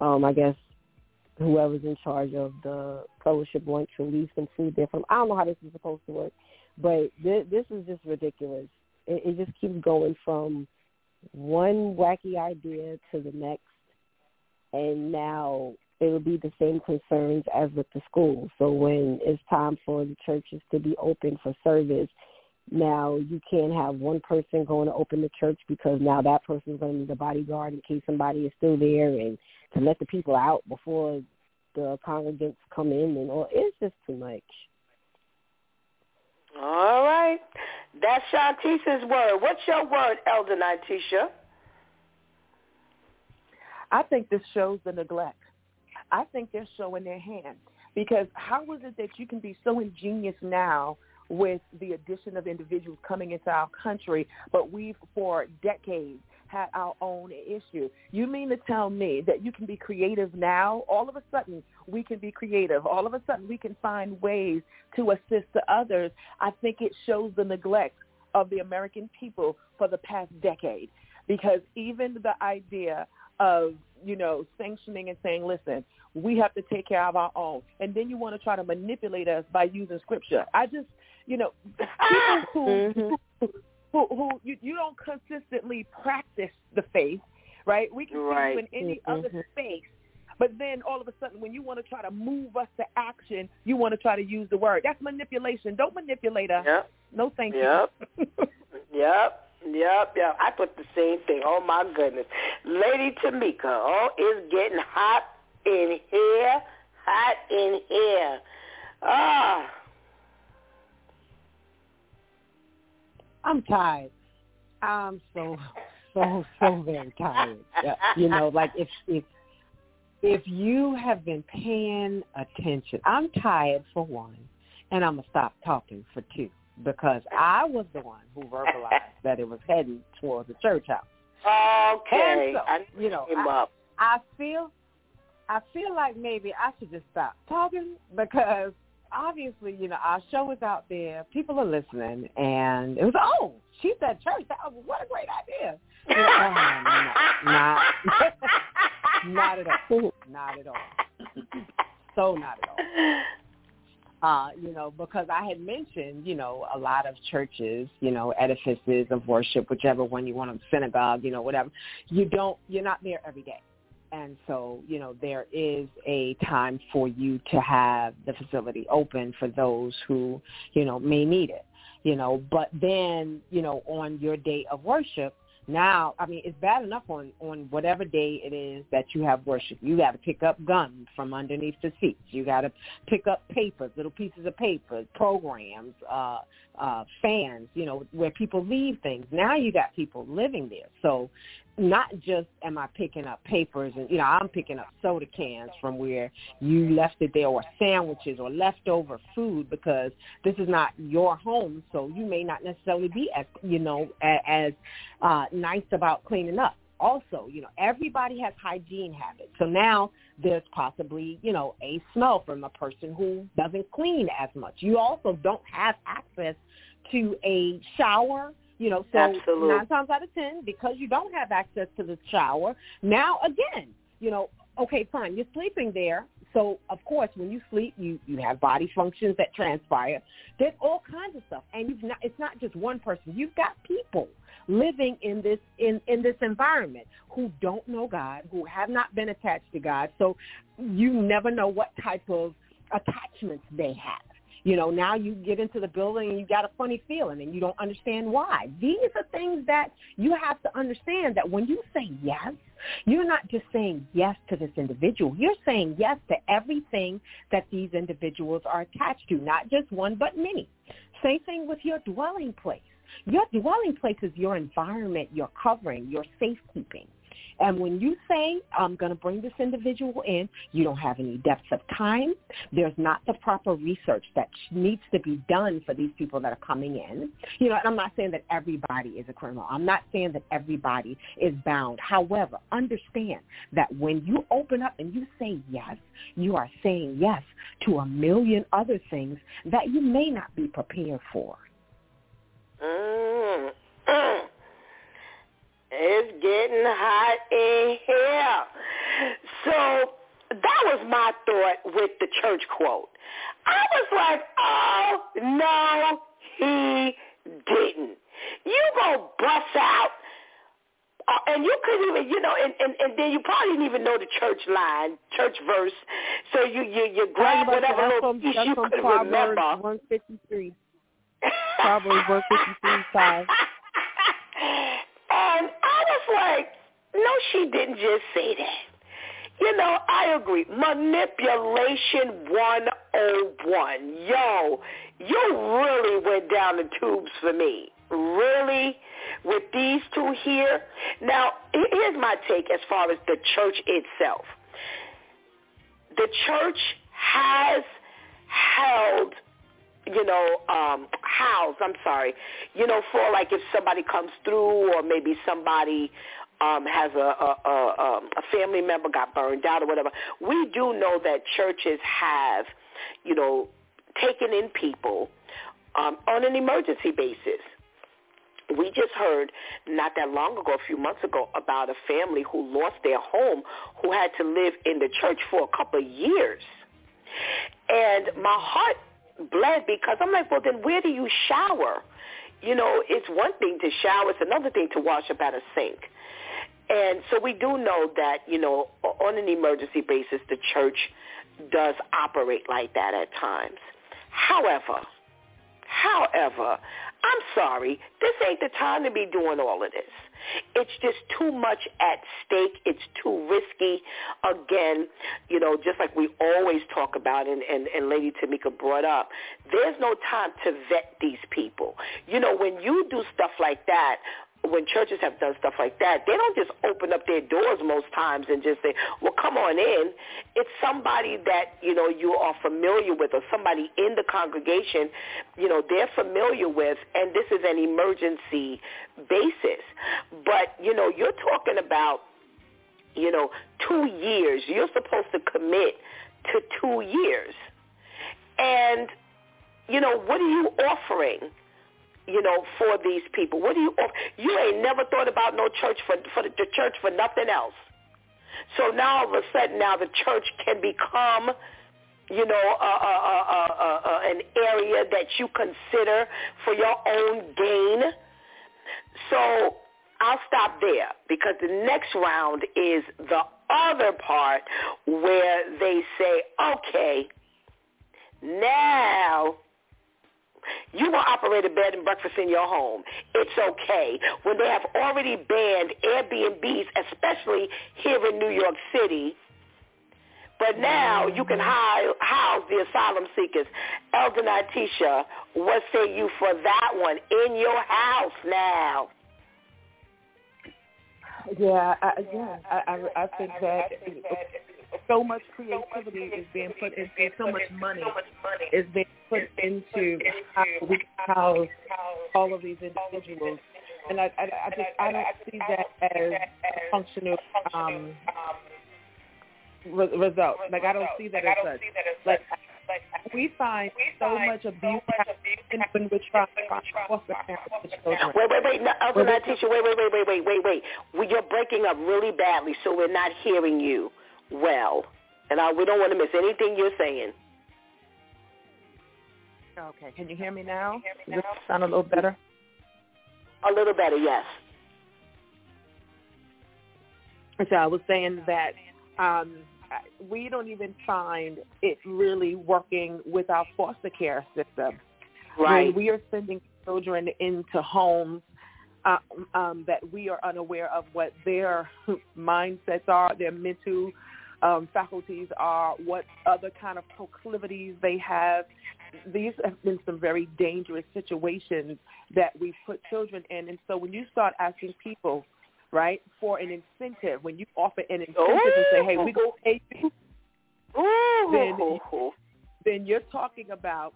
Um, I guess whoever's in charge of the fellowship to leave some food there them. I don't know how this is supposed to work, but this, this is just ridiculous. It, it just keeps going from one wacky idea to the next, and now it'll be the same concerns as with the school. So when it's time for the churches to be open for service, now you can't have one person going to open the church because now that person is going to need a bodyguard in case somebody is still there and to let the people out before the congregants come in and all it's just too much. All right. That's Shantice's word. What's your word, Elder Natisha? I think this shows the neglect. I think they're showing their hand because how is it that you can be so ingenious now with the addition of individuals coming into our country, but we've for decades had our own issue. You mean to tell me that you can be creative now? All of a sudden, we can be creative. All of a sudden, we can find ways to assist the others. I think it shows the neglect of the American people for the past decade because even the idea of, you know, sanctioning and saying, listen, we have to take care of our own. And then you want to try to manipulate us by using scripture. I just, you know, people who, mm-hmm. Who, who, you, you don't consistently practice the faith, right? We can right. see you in any mm-hmm. other space. But then all of a sudden, when you want to try to move us to action, you want to try to use the word. That's manipulation. Don't manipulate us. Yep. No, thank yep. you. yep. Yep, yep. Yep. I put the same thing. Oh my goodness, Lady Tamika. Oh, it's getting hot in here. Hot in here. Ah. I'm tired. I'm so so so very tired. You know, like if if if you have been paying attention, I'm tired for one, and I'm gonna stop talking for two because I was the one who verbalized that it was heading towards the church house. Okay, so, you know, I, I feel I feel like maybe I should just stop talking because obviously, you know, our show is out there. People are listening, and it was oh, she said church. That was what a great idea. You know, oh, no, not, not at all. Not at all. So not at all. uh, you know, because I had mentioned, you know, a lot of churches, you know, edifices of worship, whichever one you want synagogue, you know, whatever. You don't, you're not there every day. And so, you know, there is a time for you to have the facility open for those who, you know, may need it, you know, but then, you know, on your day of worship, now, I mean, it's bad enough on on whatever day it is that you have worship. You got to pick up guns from underneath the seats. You got to pick up papers, little pieces of paper, programs, uh, uh, fans. You know, where people leave things. Now you got people living there. So not just am I picking up papers and you know I'm picking up soda cans from where you left it there or sandwiches or leftover food because this is not your home so you may not necessarily be as you know as uh nice about cleaning up. Also you know everybody has hygiene habits. So now there's possibly you know a smell from a person who doesn't clean as much. You also don't have access to a shower you know, so Absolutely. nine times out of ten, because you don't have access to the shower, now again, you know, okay, fine, you're sleeping there. So of course, when you sleep, you you have body functions that transpire. There's all kinds of stuff, and you've not. It's not just one person. You've got people living in this in in this environment who don't know God, who have not been attached to God. So you never know what type of attachments they have. You know, now you get into the building and you got a funny feeling and you don't understand why. These are things that you have to understand that when you say yes, you're not just saying yes to this individual. You're saying yes to everything that these individuals are attached to, not just one, but many. Same thing with your dwelling place. Your dwelling place is your environment, your covering, your safekeeping. And when you say, I'm going to bring this individual in, you don't have any depth of time. There's not the proper research that needs to be done for these people that are coming in. You know, and I'm not saying that everybody is a criminal. I'm not saying that everybody is bound. However, understand that when you open up and you say yes, you are saying yes to a million other things that you may not be prepared for. Mm. It's getting hot in here. So that was my thought with the church quote. I was like, oh, no, he didn't. You go bust out, uh, and you couldn't even, you know, and, and, and then you probably didn't even know the church line, church verse. So you you, you grab whatever little from, piece you could Proverbs remember. 153. Proverbs 153, 5. And I was like, no, she didn't just say that. You know, I agree. Manipulation 101. Yo, you really went down the tubes for me. Really? With these two here? Now, here's my take as far as the church itself. The church has held you know, um, housed, I'm sorry, you know, for like if somebody comes through or maybe somebody um, has a, a, a, um, a family member got burned out or whatever. We do know that churches have, you know, taken in people um, on an emergency basis. We just heard not that long ago, a few months ago, about a family who lost their home, who had to live in the church for a couple of years. And my heart bled because I'm like, well, then where do you shower? You know, it's one thing to shower. It's another thing to wash up at a sink. And so we do know that, you know, on an emergency basis, the church does operate like that at times. However, however, I'm sorry, this ain't the time to be doing all of this. It's just too much at stake. It's too risky. Again, you know, just like we always talk about and, and, and Lady Tamika brought up, there's no time to vet these people. You know, when you do stuff like that, when churches have done stuff like that, they don't just open up their doors most times and just say, well, come on in. It's somebody that, you know, you are familiar with or somebody in the congregation, you know, they're familiar with, and this is an emergency basis. But, you know, you're talking about, you know, two years. You're supposed to commit to two years. And, you know, what are you offering? You know, for these people? What do you you ain't never thought about no church for for the, the church for nothing else. So now all of a sudden now the church can become you know, uh, uh, uh, an area that you consider for your own gain. So I'll stop there because the next round is the other part where they say, okay, now you will operate a bed and breakfast in your home. It's okay. When they have already banned Airbnbs, especially here in New York City, but now you can mm-hmm. house the asylum seekers. Elder Natisha, what say you for that one in your house now? Yeah, I, yeah, I, I, I think that so much creativity is being put into so much money is being put into how we house all of these individuals, and I, I, I just I don't see that as a function of um, re- results. Like I don't see that as such. Like we find so much abuse happening when we're trying to foster parents to children. Wait, wait, wait. No, Elder Natisha, wait, wait, wait, wait, wait, wait, wait. You're breaking up really badly, so we're not hearing you well. And I, we don't want to miss anything you're saying. Okay. Can you hear me now? Does this sound a little better? A little better, yes. So I was saying that um, we don't even find it really working with our foster care system. Right. When we are sending children into homes uh, um, that we are unaware of what their mindsets are, their mental um, faculties are, what other kind of proclivities they have. These have been some very dangerous situations that we've put children in. And so when you start asking people, right, for an incentive, when you offer an incentive and say, hey, going to pay you, then, then you're talking about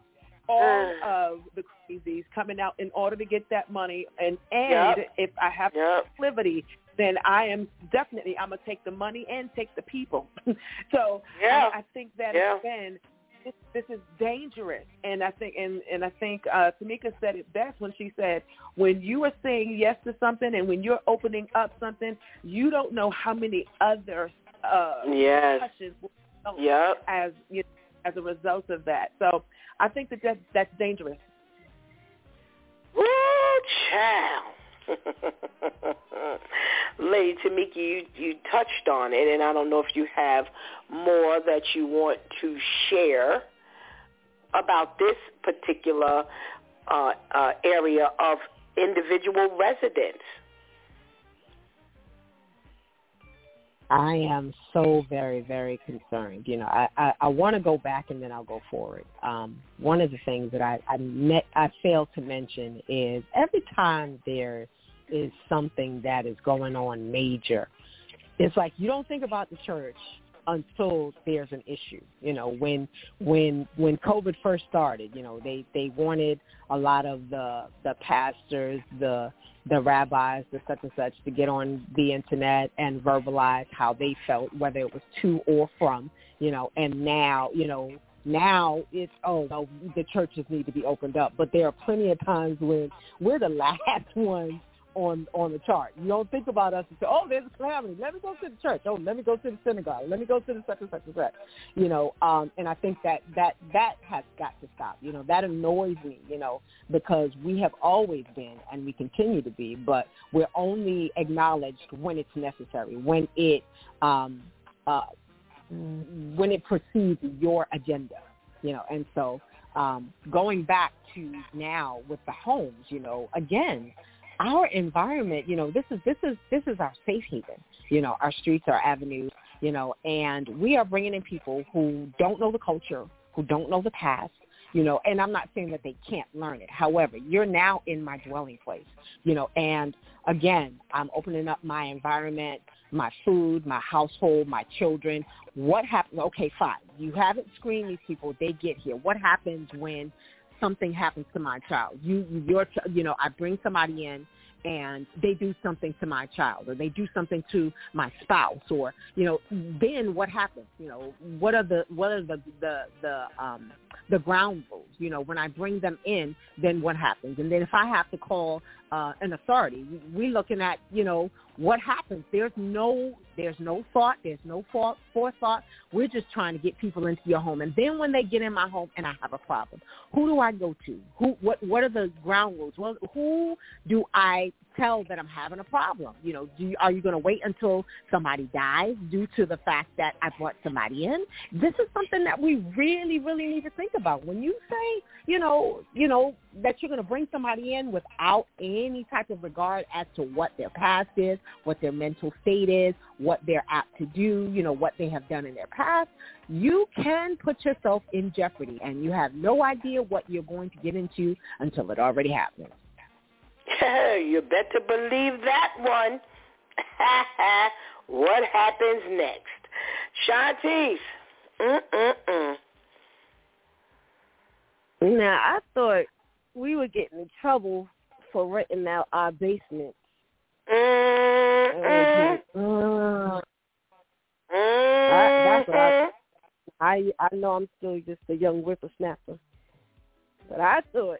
all of the crazies coming out in order to get that money. And, and Yep. if I have Yep. proclivity, then I am definitely I'm gonna take the money and take the people. so Yeah. I, I think that Yeah. again, this, this is dangerous, and I think and and I think uh, Tamika said it best when she said, when you are saying yes to something and when you're opening up something, you don't know how many other uh, Yes. will Yep. as you as a result of that. So I think that that's, dangerous. Woo, child. Lady Tamika, you, you touched on it, and I don't know if you have more that you want to share about this particular uh, uh, area of individual residence. I am so very, very concerned. You know, I, I, I want to go back and then I'll go forward. Um, one of the things that I, I, met, I failed to mention is every time there is something that is going on major, it's like you don't think about the church until there's an issue. You know, when when when COVID first started, you know, they they wanted a lot of the the pastors, the the rabbis, the such and such, to get on the internet and verbalize how they felt, whether it was to or from, you know. And now, you know, now it's oh no, the churches need to be opened up. But there are plenty of times when we're the last ones on on the chart. You don't think about us and say, oh, there's a calamity. Let me go to the church. Oh, let me go to the synagogue. Let me go to the such and such and such. You know, um, and I think that that that has got to stop. You know, that annoys me. You know, because we have always been and we continue to be, but we're only acknowledged when it's necessary, when it um, uh, when it precedes your agenda. You know, and so um, going back to now with the homes, you know, again, our environment, you know, this is this is this is our safe haven. You know, our streets, our avenues, you know, and we are bringing in people who don't know the culture, who don't know the past, you know, and I'm not saying that they can't learn it. However, you're now in my dwelling place, you know, and again, I'm opening up my environment, my food, my household, my children. What happens? Okay, fine. You haven't screened these people. They get here. What happens when something happens to my child? You, your, you know, I bring somebody in and they do something to my child or they do something to my spouse or you know then what happens you know what are the what are the the the um the ground rules you know when i bring them in then what happens and then if i have to call uh, an authority. we're looking at you know what happens. There's no there's no thought. There's no thought, forethought. We're just trying to get people into your home, and then when they get in my home and I have a problem, who do I go to? Who what what are the ground rules? Well, who do I tell that I'm having a problem? You know, do you, are you going to wait until somebody dies due to the fact that I brought somebody in? This is something that we really, really need to think about. When you say, you know, you know that you're going to bring somebody in without any type of regard as to what their past is, what their mental state is, what they're apt to do, you know, what they have done in their past, you can put yourself in jeopardy, and you have no idea what you're going to get into until it already happens. you better believe that one. what happens next? Shantice. Mm-mm-mm. Now, I thought we were getting in trouble for renting out our basement. Mm-hmm. I, that's what I, I I know I'm still just a young whippersnapper, but I thought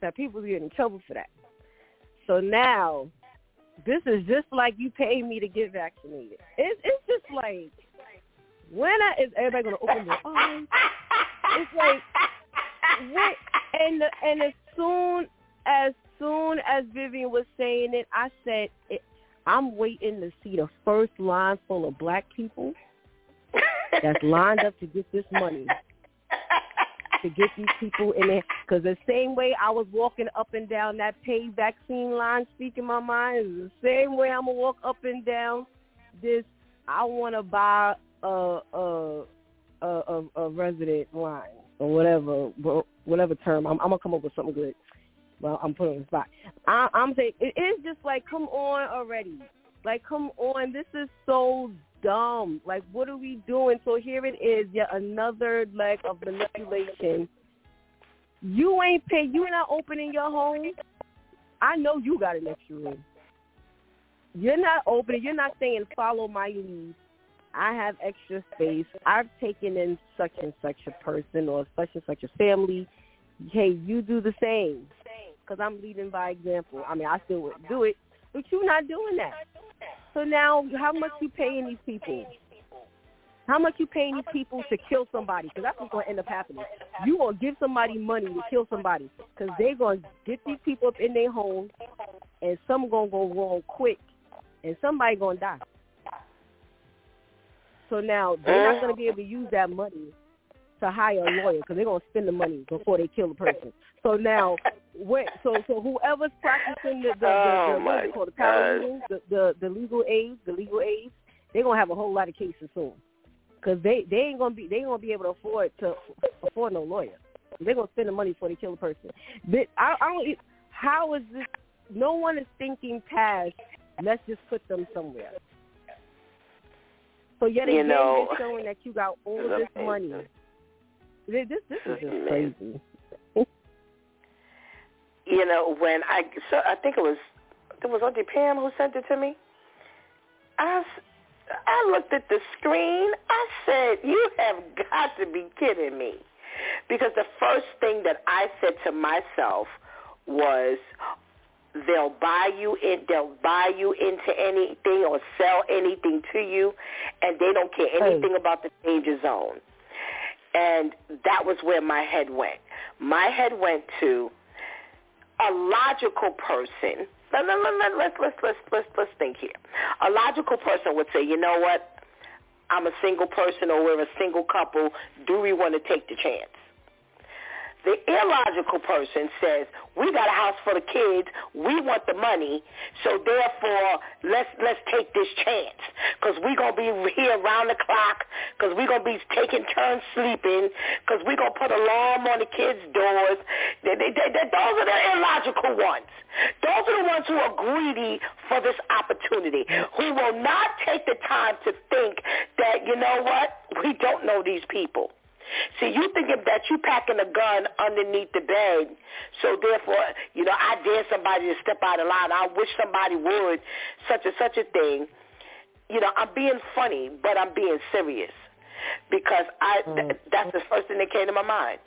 that people were getting in trouble for that. So now, this is just like you pay me to get vaccinated. It's it's just like when I, is everybody gonna open their eyes? It's like And and as soon as soon as Vivian was saying it, I said it, I'm waiting to see the first line full of black people that's lined up to get this money to get these people in there. Because the same way I was walking up and down that paid vaccine line, speaking my mind, is the same way I'm gonna walk up and down this. I want to buy a a, a a a resident line or whatever whatever term. I'm, I'm gonna come up with something good. Well, I'm putting on the spot. I, I'm saying it is just like, come on already. Like, come on. This is so dumb. Like, what are we doing? So here it is, yet another leg of manipulation. You ain't pay. You're not opening your home. I know you got an extra room. You're not opening. You're not saying follow my lead. I have extra space. I've taken in such and such a person or such and such a family. Hey, you do the same. Because I'm leading by example. I mean, I still would do it, but you're not doing that. So now, how much you paying these people? How much you paying these people to kill somebody? Because that's what's going to end up happening. You going to give somebody money to kill somebody because they're going to get these people up in their home and some going to go wrong quick and somebody going to die. So now they're not going to be able to use that money to hire a lawyer because they're going to spend the money before they kill the person. So now, wait, so so whoever's practicing the the, the, oh the what it called the paralegal, the, the the legal aid, the legal aid, they're gonna have a whole lot of cases soon because they they ain't gonna be they ain't gonna be able to afford to afford no lawyer. They're gonna spend the money before they kill the person. But I, I don't. How is this? No one is thinking past. Let's just put them somewhere. So yet again, You know, you're showing that you got all of this money. This this is just crazy. you know, when I so I think it was it was Auntie Pam who sent it to me. I I looked at the screen. I said, "You have got to be kidding me," because the first thing that I said to myself was, "They'll buy you in. They'll buy you into anything or sell anything to you, and they don't care anything about the danger zone." And that was where my head went. My head went to a logical person. Let, let, let, let, let's, let's, let's, let's, let's think here. A logical person would say, you know what? I'm a single person or we're a single couple. Do we want to take the chance? The illogical person says, we got a house for the kids. We want the money. So therefore, let's, let's take this chance because we're to be here around the clock because we're to be taking turns sleeping because we're to put alarm on the kids' doors. They, they, they, those are the illogical ones. Those are the ones who are greedy for this opportunity, who will not take the time to think that, you know what, we don't know these people. See, you thinking that you packing a gun underneath the bed, so therefore, you know, I dare somebody to step out of line. I wish somebody would, such and such a thing. You know, I'm being funny, but I'm being serious because I mm. th- that's the first thing that came to my mind.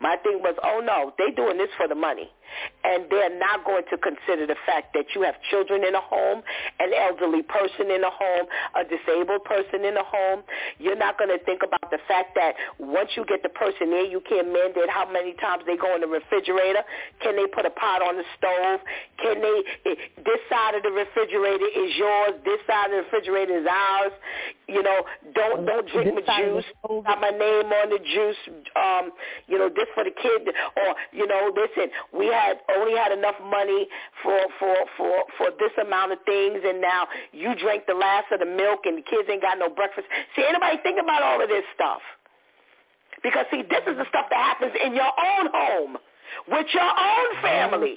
My thing was, oh no, they doing this for the money. And they're not going to consider the fact that you have children in a home, an elderly person in a home, a disabled person in a home. You're not going to think about the fact that once you get the person there, you can't mandate how many times they go in the refrigerator. Can they put a pot on the stove? Can they, eh, this side of the refrigerator is yours, this side of the refrigerator is ours. You know, don't don't drink my juice. Got my name on the juice. Um, you know, this for the kid. Or you know, listen, we had only had enough money for for for for this amount of things, and now you drank the last of the milk, and the kids ain't got no breakfast. See, anybody think about all of this stuff? Because see, this is the stuff that happens in your own home with your own mm-hmm. family.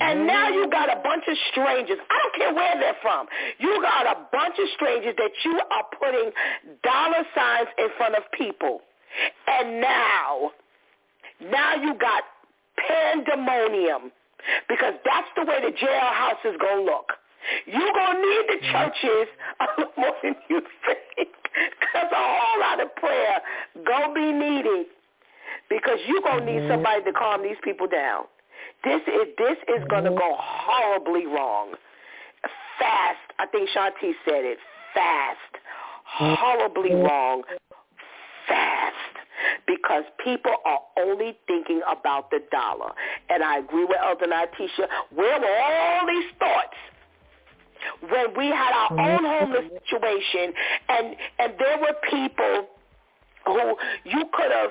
And mm-hmm. now you got a bunch of strangers. I don't care where they're from. You got a bunch of strangers that you are putting dollar signs in front of people. And now, now you got pandemonium because that's the way the jailhouse is going to look. You're going to need the mm-hmm. churches a lot more than you think because a whole lot of prayer going to be needed because you're going to need mm-hmm. somebody to calm these people down. This is this is going to mm-hmm. go horribly wrong. Fast. I think Shanti said it. Fast. Horribly wrong. Fast because people are only thinking about the dollar. And I agree with Elder Natisha. Where were all these thoughts when we had our own homeless situation and and there were people who you could have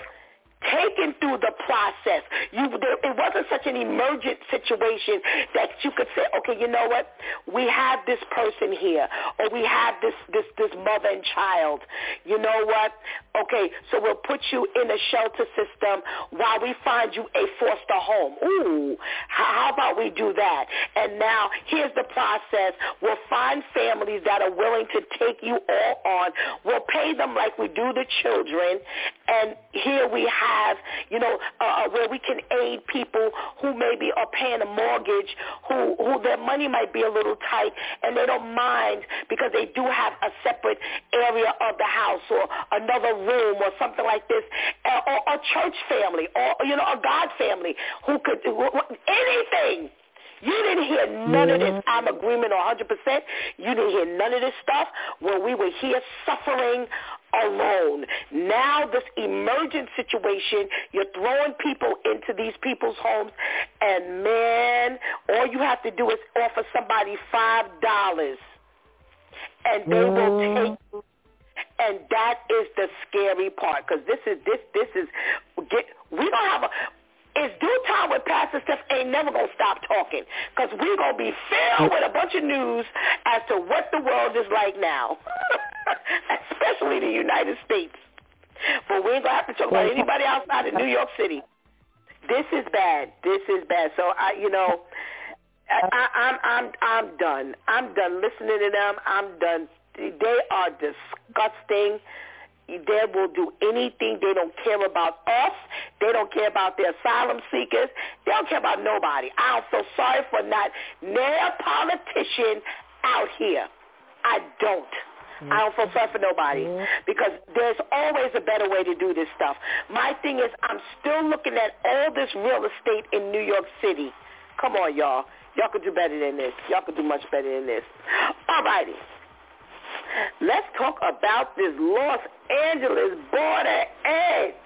taken through the process. You, there, it wasn't such an emergent situation that you could say, okay, you know what? We have this person here, or we have this this this mother and child. You know what? Okay, so we'll put you in a shelter system while we find you a foster home. Ooh, how, how about we do that? And now here's the process. We'll find families that are willing to take you all on. We'll pay them like we do the children, and here we have have, you know, uh, uh, where we can aid people who maybe are paying a mortgage, who, who their money might be a little tight, and they don't mind because they do have a separate area of the house or another room or something like this, or a church family or, you know, a God family who could, do anything you didn't hear none of this. I'm agreement 100%. You didn't hear none of this stuff when we were here suffering alone. Now this emergent situation, you're throwing people into these people's homes, and man, all you have to do is offer somebody five dollars, and they will take. And that is the scary part because this is this this is get we don't have a it's DEW time with Pastor Steph ain't never going to stop talking because we're going to be filled with a bunch of news as to what the world is like now, especially the United States. But we ain't going to have to talk about anybody outside of New York City. This is bad. This is bad. So, I, you know, I, I'm, I'm, I'm done. I'm done listening to them. I'm done. They are disgusting. They will do anything. They don't care about us. They don't care about the asylum seekers. They don't care about nobody. I'm so sorry for not near politician out here. I don't. I don't feel sorry for nobody mm-hmm. Mm-hmm. because there's always a better way to do this stuff. My thing is I'm still looking at all this real estate in New York City. Come on, y'all. Y'all could do better than this. Y'all could do much better than this. All righty. Let's talk about this Los Angeles border aides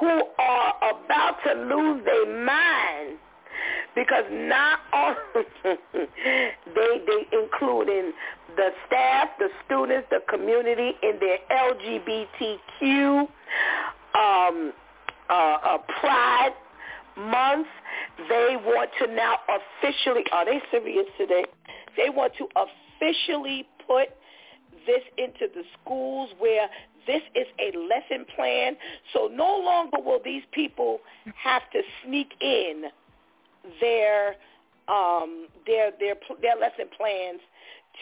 who are about to lose their mind because not only they they including the staff, the students, the community in their LGBTQ um, uh, uh, Pride Month, they want to now officially. Are they serious today? They want to officially put this into the schools where this is a lesson plan. So no longer will these people have to sneak in their um, their their their lesson plans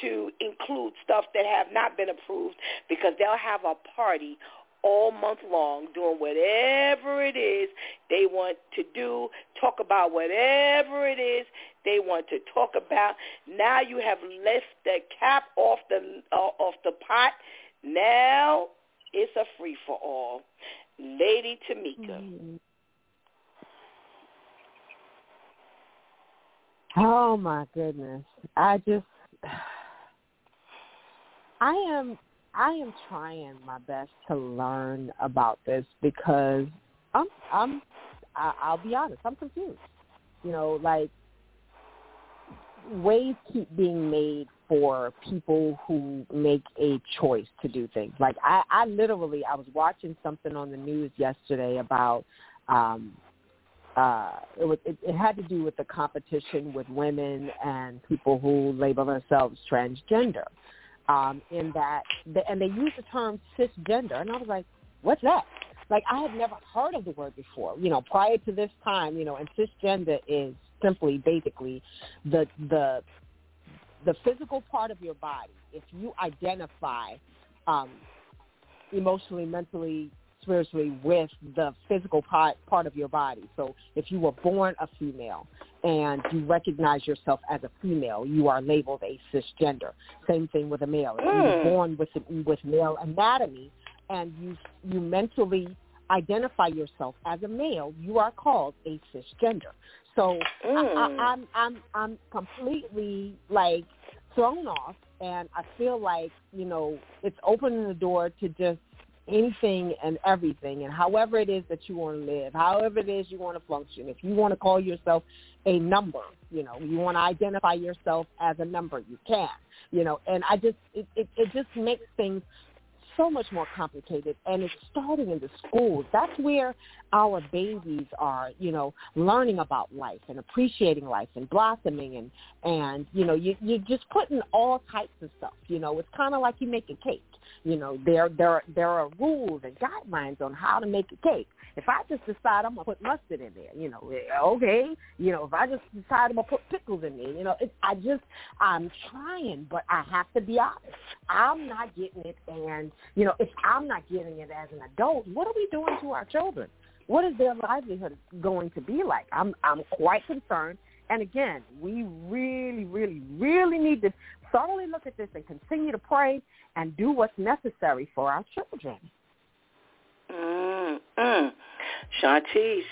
to include stuff that have not been approved because they'll have a party all month long doing whatever it is they want to do, talk about whatever it is they want to talk about. Now you have left the cap off the uh, off the pot. Now it's a free for all. Lady Tamika. Mm-hmm. Oh my goodness. I just I am I am trying my best to learn about this because I'm I'm I, I'll be honest, I'm confused. You know, like ways keep being made for people who make a choice to do things. Like I, I literally I was watching something on the news yesterday about um uh it was it, it had to do with the competition with women and people who label themselves transgender. Um in that they, and they use the term cisgender and I was like, What's that? Like I had never heard of the word before. You know, prior to this time, you know, and cisgender is simply basically the the the physical part of your body. If you identify um, emotionally, mentally, spiritually with the physical part part of your body. So if you were born a female and you recognize yourself as a female, you are labeled a cisgender. Same thing with a male. If you were Mm. born with with male anatomy and you you mentally identify yourself as a male, you are called a cisgender. So Mm. I, I'm I'm I'm completely like thrown off, and I feel like you know it's opening the door to just anything and everything, and however it is that you want to live, however it is you want to function. If you want to call yourself a number, you know, you want to identify yourself as a number, you can, you know, and I just it it, it just makes things so much more complicated and it's starting in the schools. That's where our babies are, you know, learning about life and appreciating life and blossoming and and you know, you you're just putting all types of stuff, you know. It's kind of like you make a cake. You know, there there there are rules and guidelines on how to make a cake. If I just decide I'm gonna put mustard in there, you know, eh, okay. You know, if I just decide I'm gonna put pickles in there, you know, it, I just I'm trying, but I have to be honest. I'm not getting it, and you know, if I'm not getting it as an adult, what are we doing to our children? What is their livelihood going to be like? I'm I'm quite concerned. And again, we really, really, really need to thoroughly look at this and continue to pray and do what's necessary for our children. Mm, mm. Shantice.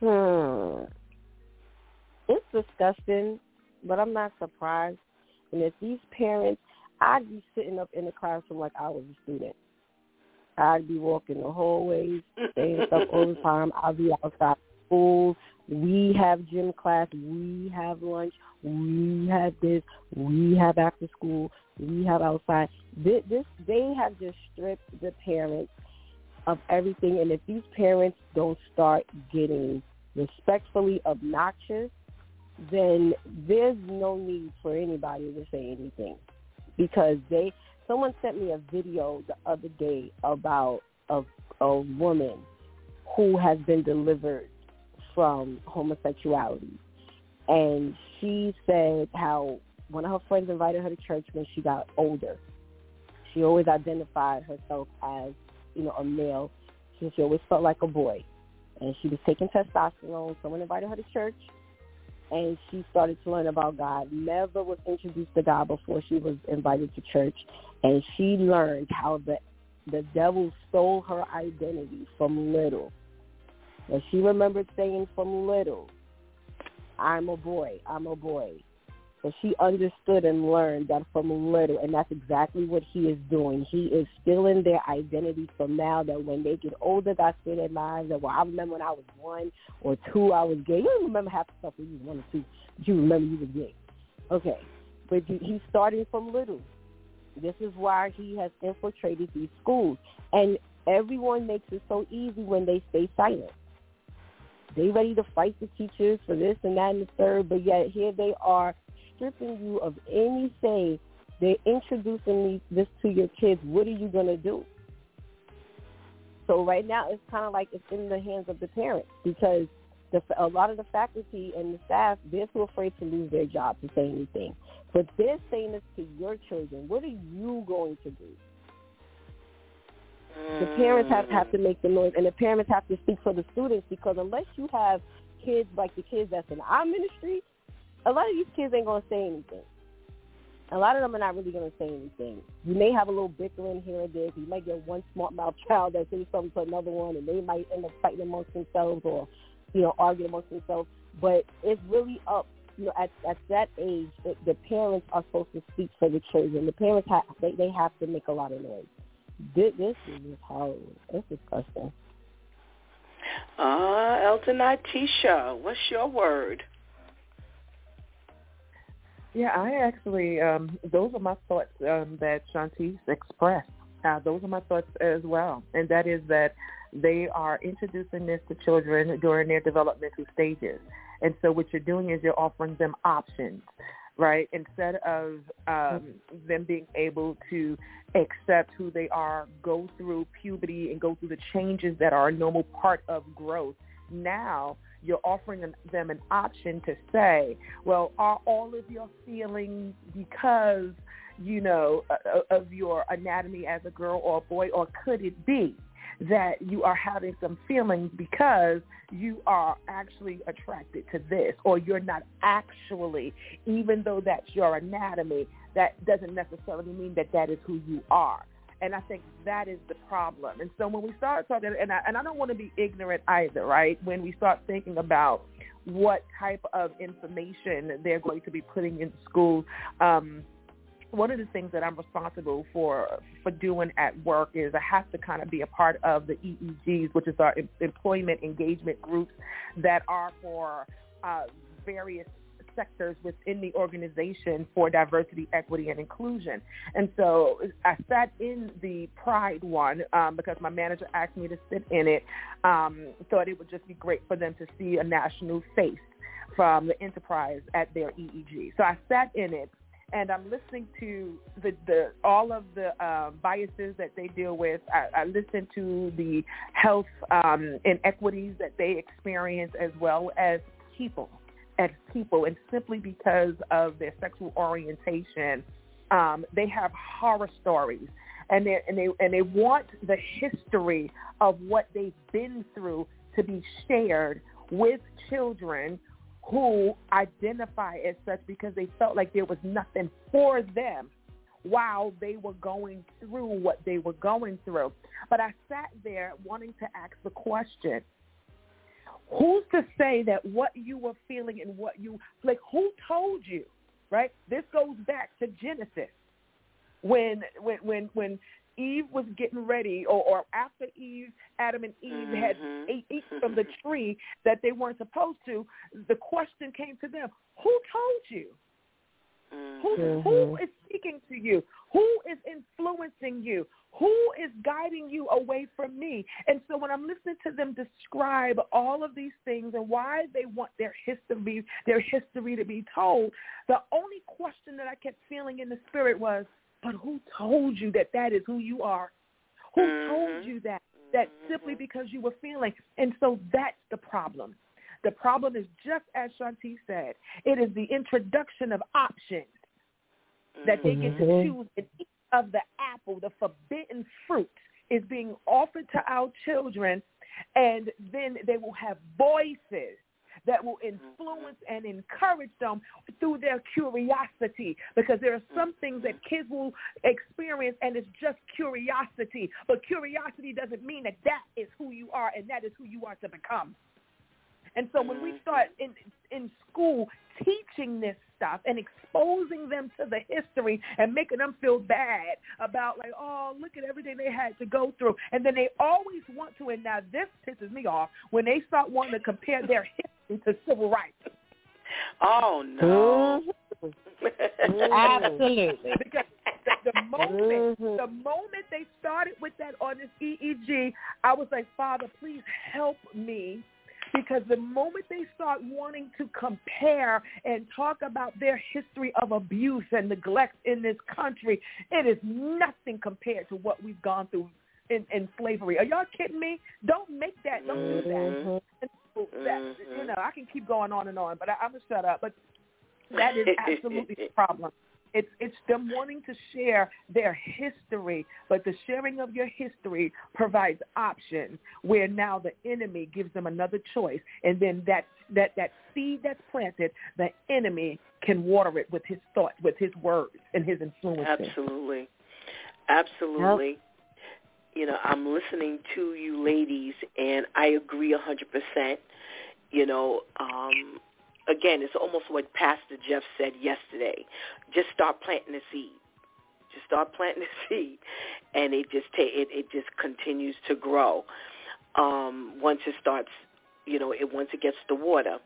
Hmm. It's disgusting, but I'm not surprised. And if these parents, I'd be sitting up in the classroom like I was a student. I'd be walking the hallways, saying stuff all the time. I'd be outside school. We have gym class. We have lunch. We have this. We have after school. We have outside. This, this they have just stripped the parents of everything. And if these parents don't start getting respectfully obnoxious, then there's no need for anybody to say anything because they someone sent me a video the other day about a a woman who has been delivered from homosexuality. And she said how one of her friends invited her to church when she got older. She always identified herself as you know a male. She, she always felt like a boy. And she was taking testosterone. Someone invited her to church and she started to learn about God. Never was introduced to God before she was invited to church, and she learned how the the devil stole her identity from little. And she remembered saying from little, "I'm a boy. I'm a boy." So she understood and learned that from little, and that's exactly what he is doing. He is stealing their identity from now that when they get older, that's in their minds that, well, I remember when I was one or two, I was gay. You don't remember half the stuff when you was one or two, but you remember you was gay. Okay, but he's starting from little. This is why he has infiltrated these schools. And everyone makes it so easy when they stay silent. They ready to fight the teachers for this and that and the third, but yet here they are stripping you of any say. They're introducing me, this to your kids. What are you going to do? So right now it's kind of like it's in the hands of the parents because the, a lot of the faculty and the staff, they're too afraid to lose their job to say anything. But they're saying this to your children. What are you going to do? The parents have, have to make the noise, and the parents have to speak for the students because unless you have kids like the kids that's in our ministry, a lot of these kids ain't to say anything. A lot of them are not really to say anything. You may have a little bickering here and there. You might get one smart mouth child that says something to another one, and they might end up fighting amongst themselves or you know, arguing amongst themselves. But it's really up, you know, at at that age, the, the parents are supposed to speak for the children. The parents have they they have to make a lot of noise. This, this is horrible. It's disgusting. Uh, Elder Natisha, what's your word? Yeah, I actually, um, those are my thoughts um, that Shantice expressed. Uh, those are my thoughts as well, and that is that they are introducing this to children during their developmental stages. And so what you're doing is you're offering them options, right? Instead of um, them being able to accept who they are, go through puberty and go through the changes that are a normal part of growth. Now you're offering them an option to say, well, are all of your feelings because, you know, of your anatomy as a girl or a boy, or could it be that you are having some feelings because you are actually attracted to this or you're not actually, even though that's your anatomy, that doesn't necessarily mean that that is who you are. And I think that is the problem. And so when we start talking, and I, and I don't want to be ignorant either, right? When we start thinking about what type of information they're going to be putting in schools, um, one of the things that I'm responsible for for doing at work is I have to kind of be a part of the EEGs, which is our employment engagement groups that are for uh, various sectors within the organization for diversity, equity, and inclusion. And so I sat in the Pride one um, because my manager asked me to sit in it. Um, thought it would just be great for them to see a national face from the enterprise at their EEG. So I sat in it and I'm listening to the, the all of the uh, biases that they deal with. I, I listen to the health um, inequities that they experience as well as people as people, and simply because of their sexual orientation, um, they have horror stories, and they and they and they want the history of what they've been through to be shared with children who identify as such because they felt like there was nothing for them while they were going through what they were going through. But I sat there wanting to ask the question, who's to say that what you were feeling and what you, like who told you, right? This goes back to Genesis when, when, when, when Eve was getting ready, or, or after Eve, Adam and Eve mm-hmm. had ate, ate from the tree that they weren't supposed to, the question came to them: Who told you? Mm-hmm. Who, who is speaking to you? Who is influencing you? Who is guiding you away from me? And so when I'm listening to them describe all of these things and why they want their history, their history to be told, the only question that I kept feeling in the spirit was, but who told you that that is who you are? Who mm-hmm. told you that? That simply mm-hmm. because you were feeling. And so that's the problem. The problem is just as Shanti said, it is the introduction of options that they get to mm-hmm. choose and each of the apple, the forbidden fruit is being offered to our children and then they will have voices that will influence and encourage them through their curiosity because there are some things that kids will experience and it's just curiosity. But curiosity doesn't mean that that is who you are and that is who you are to become. And so when we start in in school teaching this stuff and exposing them to the history and making them feel bad about like, oh, look at everything they had to go through. And then they always want to, and now this pisses me off, when they start wanting to compare their history to civil rights. Oh, no. Mm-hmm. Absolutely. because the, the moment mm-hmm. the moment they started with that on this EEG, I was like, Father, please help me because the moment they start wanting to compare and talk about their history of abuse and neglect in this country, it is nothing compared to what we've gone through in, in slavery. Are y'all kidding me? Don't make that. Don't do that. Mm-hmm. that you know, I can keep going on and on, but I, I'm gonna shut up. But that is absolutely the problem. It's it's them wanting to share their history, but the sharing of your history provides options where now the enemy gives them another choice, and then that that that seed that's planted, the enemy can water it with his thoughts, with his words, and his influence. Absolutely, absolutely. Yep. You know, I'm listening to you ladies, and I agree a hundred percent You know, um, again, it's almost what Pastor Jeff said yesterday. Just start planting the seed. Just start planting the seed, and it just ta- it it just continues to grow. Um, once it starts you know, it once it gets the water.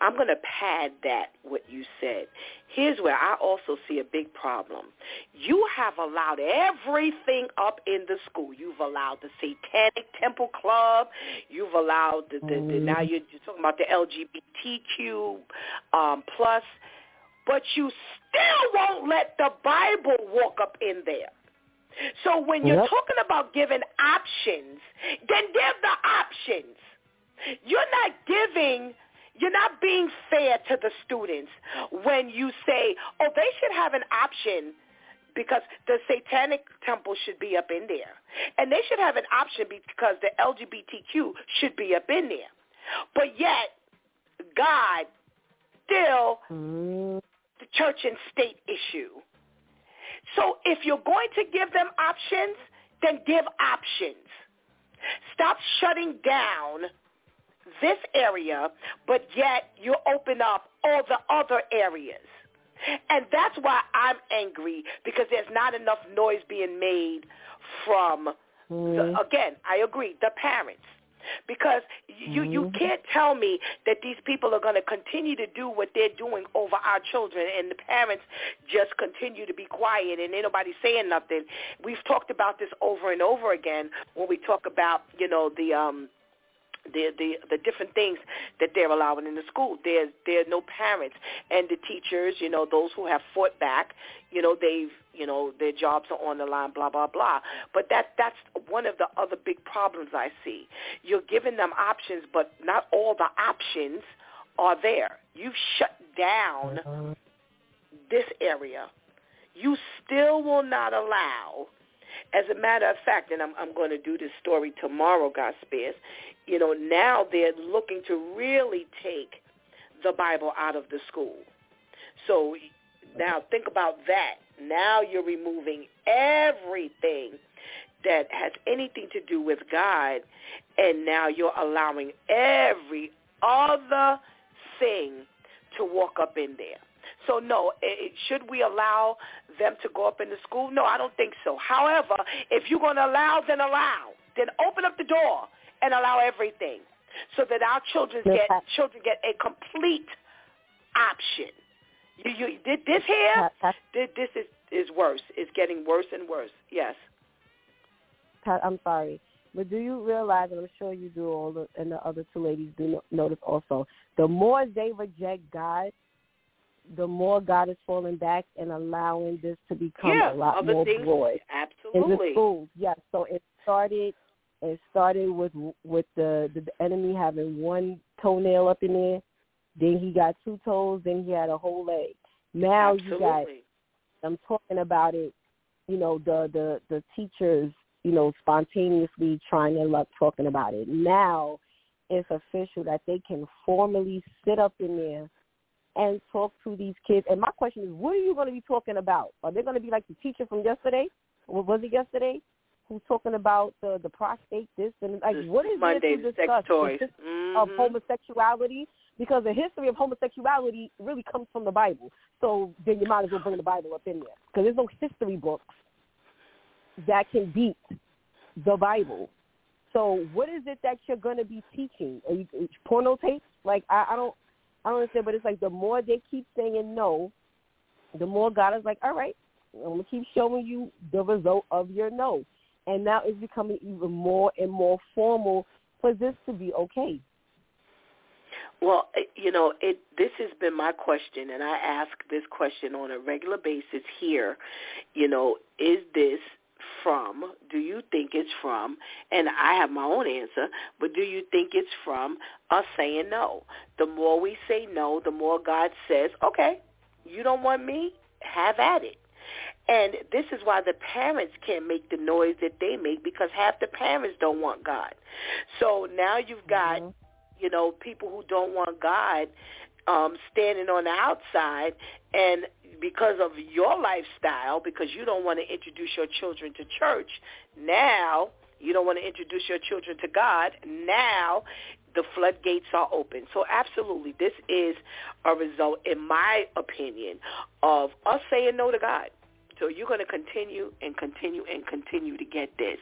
I'm going to pad that what you said. Here's where I also see a big problem. You have allowed everything up in the school. You've allowed the Satanic Temple Club. You've allowed the, the, the now you're, you're talking about the LGBTQ um, plus, but you still won't let the Bible walk up in there. So when you're yep. talking about giving options, then give the options. You're not giving, you're not being fair to the students when you say, oh, they should have an option because the satanic temple should be up in there. And they should have an option because the LGBTQ should be up in there. But yet, God still the church and state issue. So if you're going to give them options, then give options. Stop shutting down this area, but yet you open up all the other areas. And that's why I'm angry because there's not enough noise being made from, mm. the, mm-hmm. again, I agree, the parents. Because you mm-hmm. you can't tell me that these people are going to continue to do what they're doing over our children, and the parents just continue to be quiet and ain't nobody saying nothing. We've talked about this over and over again when we talk about you know the um the the the different things that they're allowing in the school. There's there are no parents and the teachers, you know, those who have fought back, you know, they've you know their jobs are on the line, blah blah blah. But that that's one of the other big problems I see. You're giving them options, but not all the options are there. You've shut down mm-hmm. this area. You still will not allow as a matter of fact, and I'm, I'm going to do this story tomorrow, God spares, you know, now they're looking to really take the Bible out of the school. So now think about that. Now you're removing everything that has anything to do with God, and now you're allowing every other thing to walk up in there. So no, it, should we allow them to go up in the school? No, I don't think so. However, if you're going to allow, then allow. Then open up the door and allow everything so that our children get children get a complete option. You, you did this here. This is is worse. It's getting worse and worse. Yes. Pat, I'm sorry, but do you realize, and I'm sure you do, all the and the other two ladies do notice also, the more they reject God, the more God is falling back and allowing this to become yeah, a lot more broad. Absolutely. In the schools, yes. So it started it started with with the the enemy having one toenail up in there, then he got two toes, then he had a whole leg. Now Absolutely. you got. I'm talking about it. You know the the the teachers. You know spontaneously trying to love talking about it. Now it's official that they can formally sit up in there and talk to these kids. And my question is, what are you going to be talking about? Are they going to be like the teacher from yesterday? What was it yesterday? who's talking about the the prostate, this and like what is Monday, there to discuss toys. Mm-hmm. of homosexuality? Because the history of homosexuality really comes from the Bible. So then you might as well bring the Bible up in there because there's no history books that can beat the Bible. So what is it that you're going to be teaching? Are you, porno tapes? Like I, I don't, I don't understand. But it's like the more they keep saying no, the more God is like, all right, I'm gonna keep showing you the result of your no and now it's becoming even more and more formal for this to be okay. Well, eh, you know, it this has been my question and I ask this question on a regular basis here, you know, is this from? Do you think it's from? And I have my own answer, but do you think it's from us saying no? The more we say no, the more God says, "Okay, you don't want me? Have at it." And this is why the parents can't make the noise that they make because half the parents don't want God. So now you've got, mm-hmm. you know, people who don't want God um, standing on the outside and because of your lifestyle, because you don't want to introduce your children to church, now you don't want to introduce your children to God. Now the floodgates are open. So absolutely, this is a result, in my opinion, of us saying no to God. So you're going to continue and continue and continue to get this.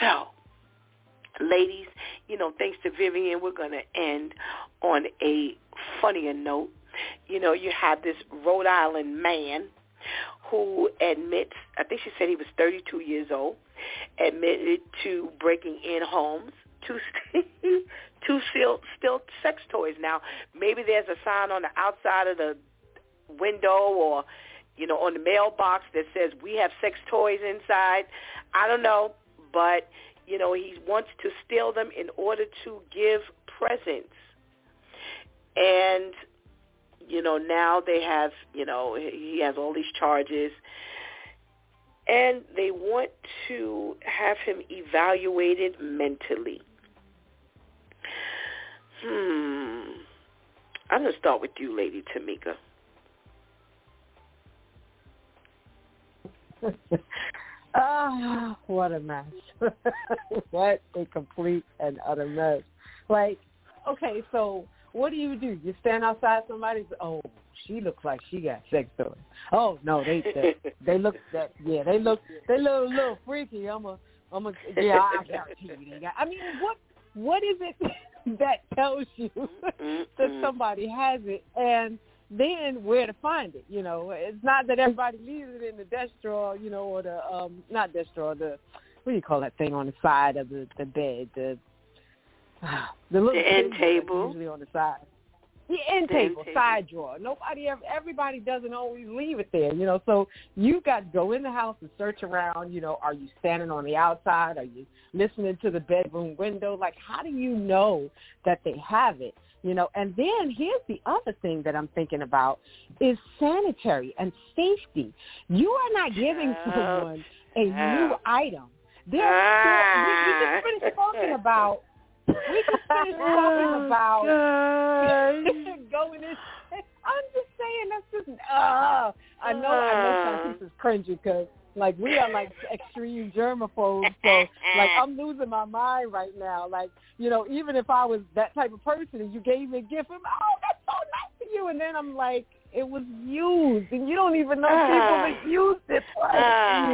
So, ladies, you know, thanks to Vivian, we're going to end on a funnier note. You know, you have this Rhode Island man who admits, I think she said he was 32 years old, admitted to breaking in homes to to steal, steal sex toys. Now, maybe there's a sign on the outside of the window or, you know, on the mailbox that says we have sex toys inside. I don't know, but you know, he wants to steal them in order to give presents. And you know, now they have, you know, he has all these charges and they want to have him evaluated mentally. Hmm. I'm going to start with you, Lady Tamika. Oh, what a mess. what a complete and utter mess. Like, okay, so what do you do? You stand outside somebody's, oh, she looks like she got sex toys. Oh no, they they, they look that yeah, they look they look a little freaky. I'm a I'm a yeah, I guarantee you they got. I mean, what what is it that tells you that somebody has it and then where to find it? You know, it's not that everybody leaves it in the desk drawer, you know, or the um not desk drawer, the what do you call that thing on the side of the the bed, the the little the end table usually on the side. The end the table, end side table. drawer. Nobody ever, everybody doesn't always leave it there, you know. So you got to go in the house and search around. You know, are you standing on the outside? Are you listening to the bedroom window? Like, how do you know that they have it? You know, and then here's the other thing that I'm thinking about is sanitary and safety. You are not giving someone a new item. There's ah. we, we just finished talking about we just finished talking about going in. I'm just saying that's just. Uh, I know. I know some people is cringy because like we are like extreme germaphobes. So like I'm losing my mind right now. Like you know, even if I was that type of person and you gave me a gift, I'm oh that's so nice of you, and then I'm like it was used and you don't even know people that used it for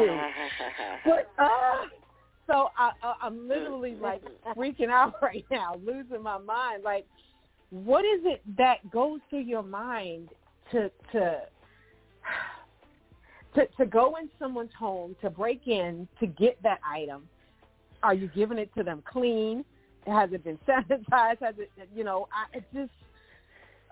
you. But uh so I, I I'm literally like freaking out right now, losing my mind. Like, what is it that goes through your mind to to to to go in someone's home to break in to get that item? Are you giving it to them clean? Has it been sanitized? Has it you know? I it just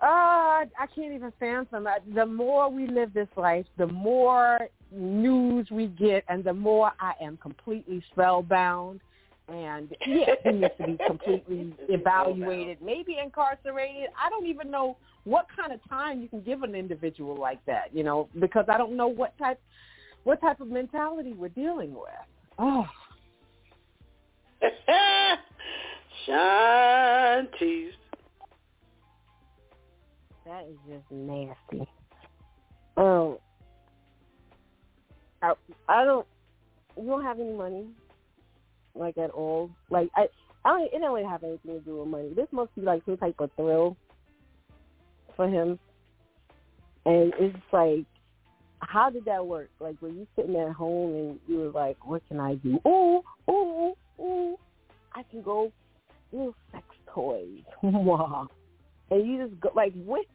uh, I can't even fathom. The more we live this life, the more news we get, and the more I am completely spellbound. And yes, he needs to be completely evaluated, maybe incarcerated. I don't even know what kind of time you can give an individual like that, you know, because I don't know what type what type of mentality we're dealing with. Oh. Shantice. That is just nasty. Um, I I don't. You don't have any money, like at all. Like I, I don't. It don't really have anything to do with money. This must be like some type of thrill for him. And it's like, how did that work? Like, were you sitting at home and you were like, what can I do? Oh, oh, oh, I can go little sex toys. Wow. and you just go like, what?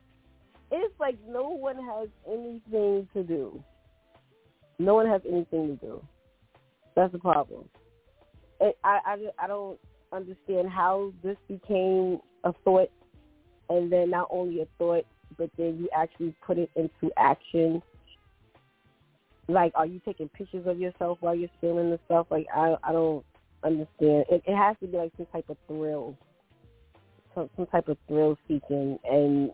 It's like no one has anything to do. No one has anything to do. That's the problem. It, I, I, I don't understand how this became a thought, and then not only a thought, but then you actually put it into action. Like, are you taking pictures of yourself while you're stealing the stuff? Like, I, I don't understand. It, it has to be like some type of thrill, some, some type of thrill seeking, and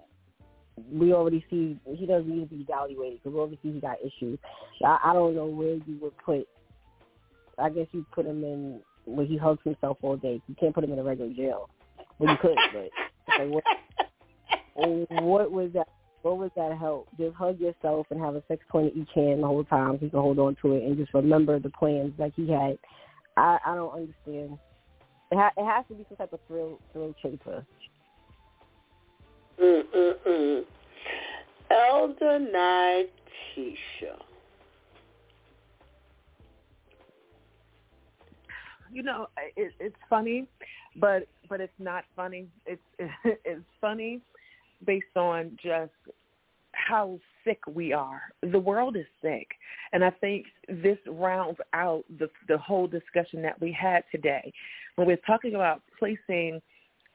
we already see he doesn't need to be evaluated because obviously he got issues. I, I don't know where you would put. I guess you put him in where he hugs himself all day. You can't put him in a regular jail. Well, you could, but like, what, what was that? What was that help? Just hug yourself and have a sex toy in each hand the whole time. You can hold on to it and just remember the plans like he had. I I don't understand. It, ha- it has to be some type of thrill thrill chaser. Mm-mm-mm. Elder. You know, it, it's funny, but but it's not funny. It's it's funny based on just how sick we are. The world is sick, and I think this rounds out the the whole discussion that we had today when we're talking about placing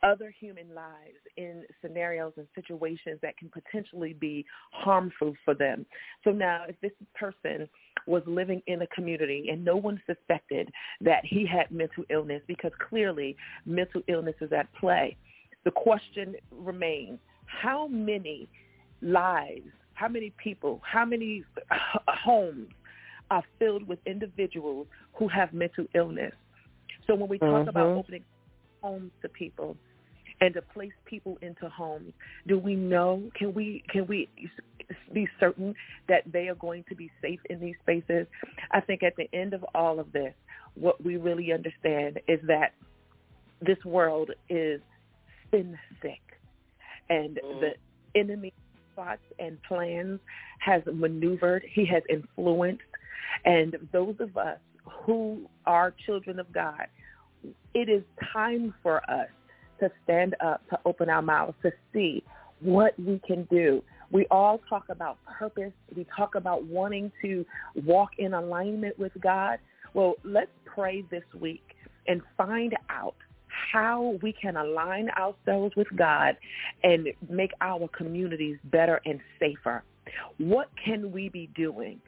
other human lives in scenarios and situations that can potentially be harmful for them. So now if this person was living in a community and no one suspected that he had mental illness because clearly mental illness is at play, the question remains, how many lives, how many people, how many homes are filled with individuals who have mental illness? So when we talk mm-hmm. about opening homes to people, and to place people into homes. Do we know? Can we can we be certain that they are going to be safe in these spaces? I think at the end of all of this, what we really understand is that this world is sin sick, and mm. the enemy thoughts and plans has maneuvered. He has influenced, and those of us who are children of God, it is time for us to stand up, to open our mouths, to see what we can do. We all talk about purpose. We talk about wanting to walk in alignment with God. Well, let's pray this week and find out how we can align ourselves with God and make our communities better and safer. What can we be doing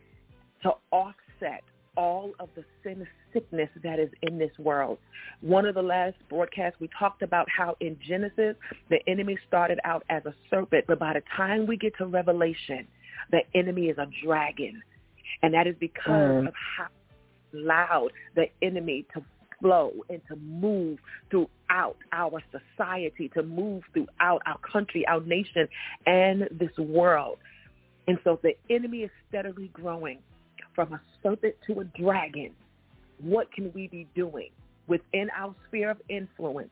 to offset all of the sin sickness that is in this world. One of the last broadcasts, we talked about how in Genesis, the enemy started out as a serpent, but by the time we get to Revelation, the enemy is a dragon. And that is because mm. of how loud the enemy to flow and to move throughout our society, to move throughout our country, our nation, and this world. And so the enemy is steadily growing from a serpent to a dragon, what can we be doing within our sphere of influence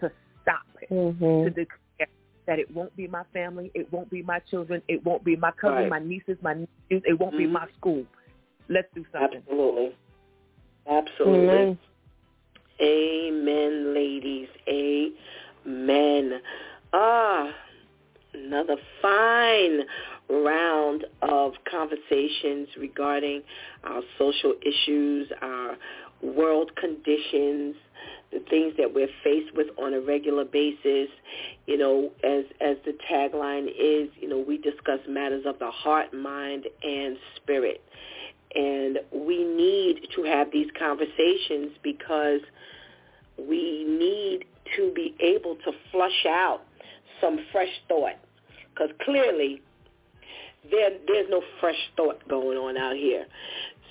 to stop it, mm-hmm. to declare that it won't be my family, it won't be my children, it won't be my cousin, right. my nieces, my nephews, it won't mm-hmm. be my school. Let's do something. Absolutely. Absolutely. Amen, Amen ladies. Amen. Ah, another fine round of conversations regarding our social issues, our world conditions, the things that we're faced with on a regular basis. You know, as as the tagline is, you know, we discuss matters of the heart, mind, and spirit. And we need to have these conversations because we need to be able to flush out some fresh thought. Because clearly there, there's no fresh thought going on out here.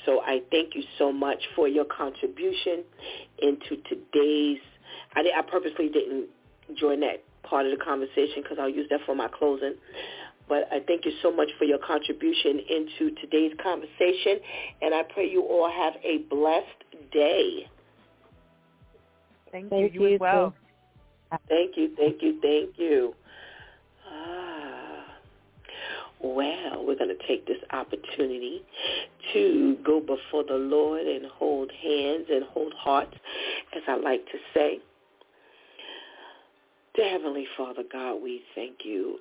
So I thank you so much for your contribution into today's. I, I purposely didn't join that part of the conversation because I'll use that for my closing. But I thank you so much for your contribution into today's conversation, and I pray you all have a blessed day. Thank, thank you. You, you as well. Thank you, thank you, thank you. Well, we're going to take this opportunity to go before the Lord and hold hands and hold hearts, as I like to say. Dear Heavenly Father God, we thank you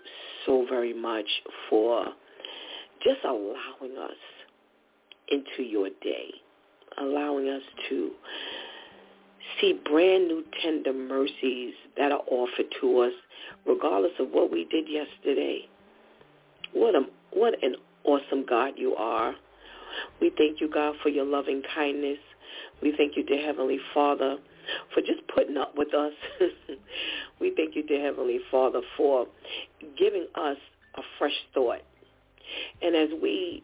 so very much for just allowing us into your day, allowing us to see brand new tender mercies that are offered to us regardless of what we did yesterday what a what an awesome God you are. We thank you, God, for your loving kindness. We thank you, dear Heavenly Father, for just putting up with us. we thank you, dear Heavenly Father, for giving us a fresh thought. And as we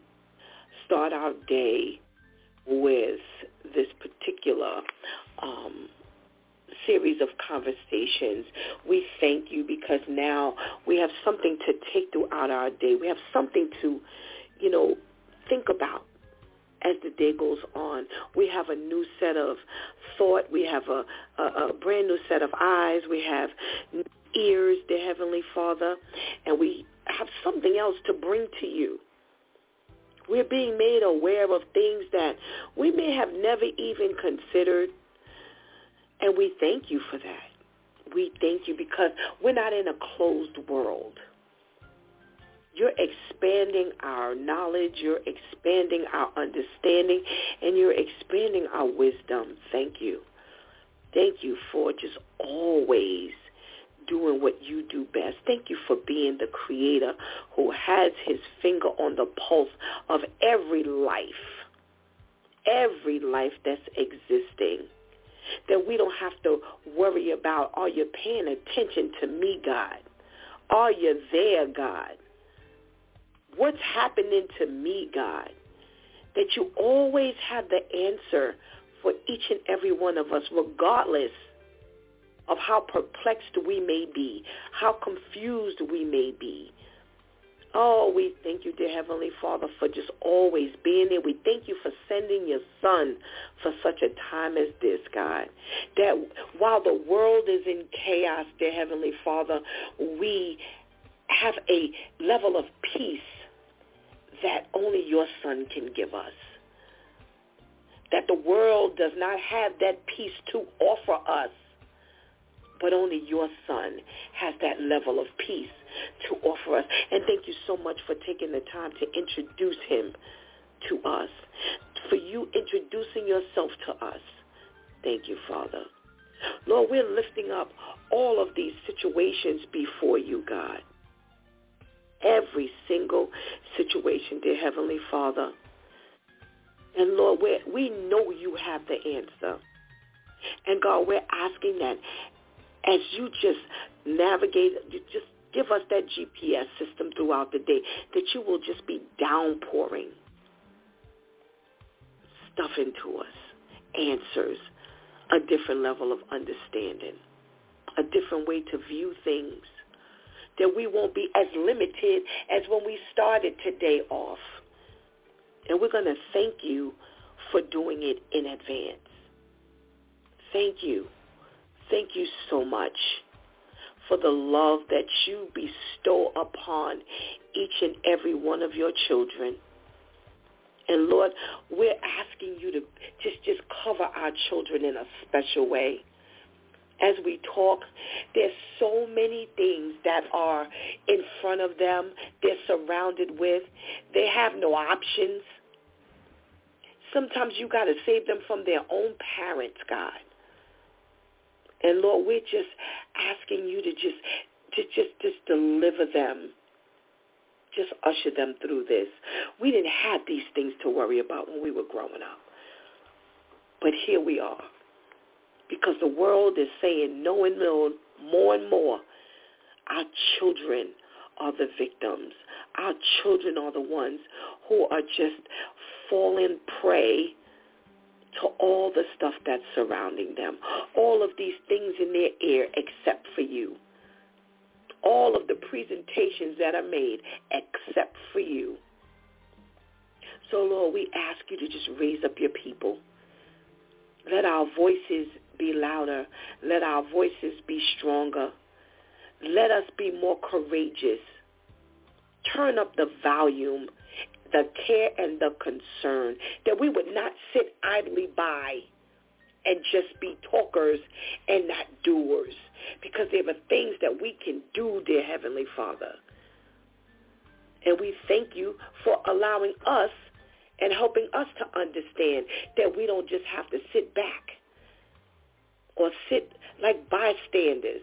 start our day with this particular um, series of conversations. We thank you because now we have something to take throughout our day. We have something to, you know, think about as the day goes on, we have a new set of thought. We have a, a, a brand new set of eyes. We have ears, dear Heavenly Father, and we have something else to bring to you. We're being made aware of things that we may have never even considered, and we thank you for that. We thank you because we're not in a closed world. You're expanding our knowledge. You're expanding our understanding. And you're expanding our wisdom. Thank you. Thank you for just always doing what you do best. Thank you for being the creator who has his finger on the pulse of every life, every life that's existing. That we don't have to worry about, are you paying attention to me, God? Are you there, God? What's happening to me, God? That you always have the answer for each and every one of us, regardless of how perplexed we may be, how confused we may be. Oh, we thank you, dear Heavenly Father, for just always being there. We thank you for sending your son for such a time as this, God. That while the world is in chaos, dear Heavenly Father, we have a level of peace that only your son can give us. That the world does not have that peace to offer us but only your son has that level of peace to offer us. And thank you so much for taking the time to introduce him to us, for you introducing yourself to us. Thank you, Father. Lord, we're lifting up all of these situations before you, God. Every single situation, dear Heavenly Father. And Lord, we we know you have the answer. And God, we're asking that as you just navigate, you just give us that GPS system throughout the day, that you will just be downpouring stuff into us, answers, a different level of understanding, a different way to view things, that we won't be as limited as when we started today off. And we're going to thank you for doing it in advance. Thank you Thank you so much for the love that you bestow upon each and every one of your children. And Lord, we're asking you to just, just cover our children in a special way. As we talk, there's so many things that are in front of them. They're surrounded with. They have no options. Sometimes you got to save them from their own parents, God. And Lord, we're just asking you to just to just just deliver them. Just usher them through this. We didn't have these things to worry about when we were growing up. But here we are. Because the world is saying no and no more and more. Our children are the victims. Our children are the ones who are just falling prey to all the stuff that's surrounding them, all of these things in their ear except for you, all of the presentations that are made except for you. So, Lord, we ask you to just raise up your people. Let our voices be louder. Let our voices be stronger. Let us be more courageous. Turn up the volume the care and the concern, that we would not sit idly by and just be talkers and not doers. Because there are things that we can do, dear Heavenly Father. And we thank you for allowing us and helping us to understand that we don't just have to sit back or sit like bystanders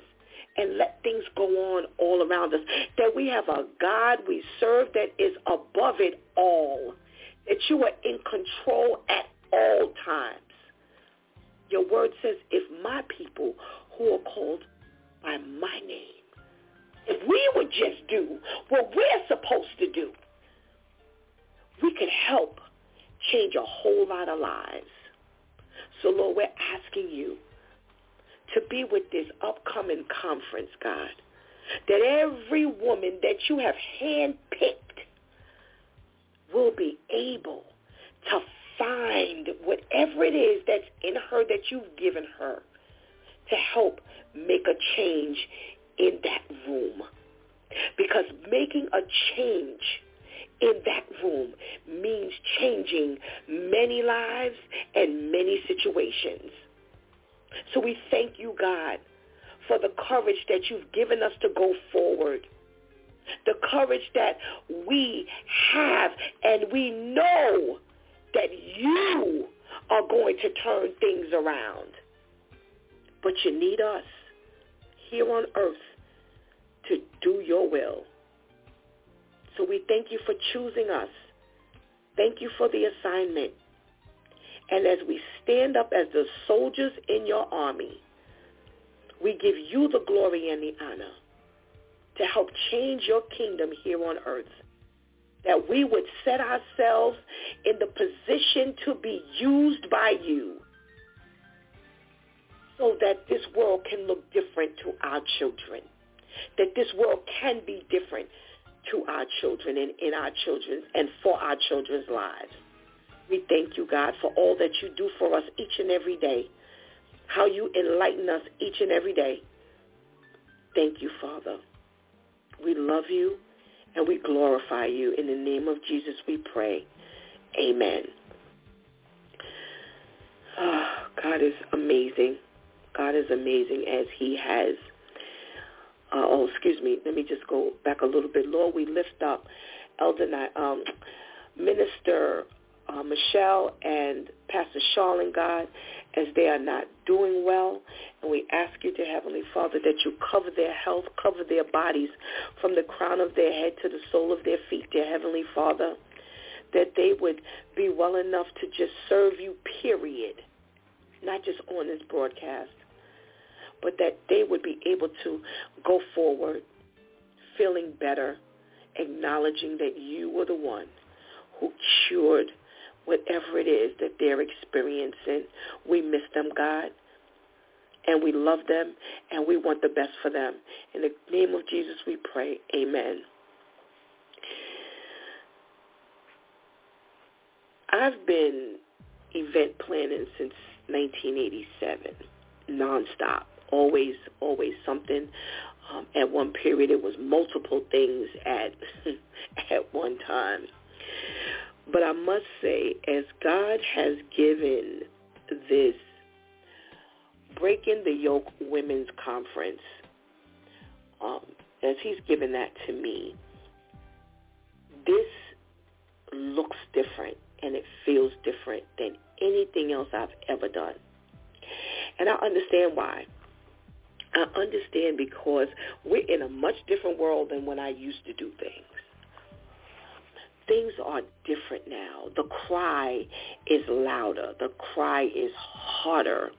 and let things go on all around us. That we have a God we serve that is above it all. That you are in control at all times. Your word says, if my people who are called by my name, if we would just do what we're supposed to do, we could help change a whole lot of lives. So Lord, we're asking you to be with this upcoming conference, God. That every woman that you have handpicked will be able to find whatever it is that's in her that you've given her to help make a change in that room. Because making a change in that room means changing many lives and many situations. So we thank you, God, for the courage that you've given us to go forward. The courage that we have and we know that you are going to turn things around. But you need us here on earth to do your will. So we thank you for choosing us. Thank you for the assignment. And as we stand up as the soldiers in your army, we give you the glory and the honor to help change your kingdom here on earth. That we would set ourselves in the position to be used by you so that this world can look different to our children. That this world can be different to our children and in our children's and for our children's lives. We thank you, God, for all that you do for us each and every day, how you enlighten us each and every day. Thank you, Father. We love you and we glorify you. In the name of Jesus we pray. Amen. Oh, God is amazing. God is amazing as he has uh, oh, excuse me, let me just go back a little bit. Lord, we lift up Elder um, Minister uh, Michelle and Pastor Charlene, God, as they are not doing well. And we ask you, to Heavenly Father, that you cover their health, cover their bodies from the crown of their head to the sole of their feet, dear Heavenly Father, that they would be well enough to just serve you, period, not just on this broadcast but that they would be able to go forward feeling better, acknowledging that you were the one who cured whatever it is that they're experiencing. We miss them, God, and we love them, and we want the best for them. In the name of Jesus we pray. Amen. I've been event planning since 1987, nonstop always, always something. Um, at one period, it was multiple things at at one time. But I must say, as God has given this Breaking the Yoke Women's Conference, um, as he's given that to me, this looks different and it feels different than anything else I've ever done. And I understand why. I understand because we're in a much different world than when I used to do things. Things are different now. The cry is louder. The cry is harder.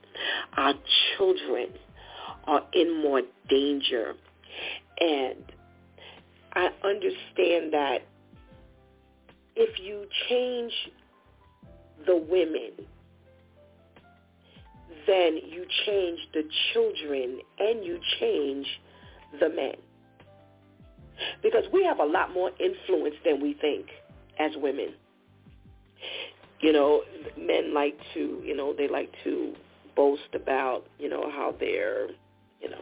Our children are in more danger. And I understand that if you change the women then you change the children and you change the men. Because we have a lot more influence than we think as women. You know, men like to, you know, they like to boast about, you know, how they're, you know,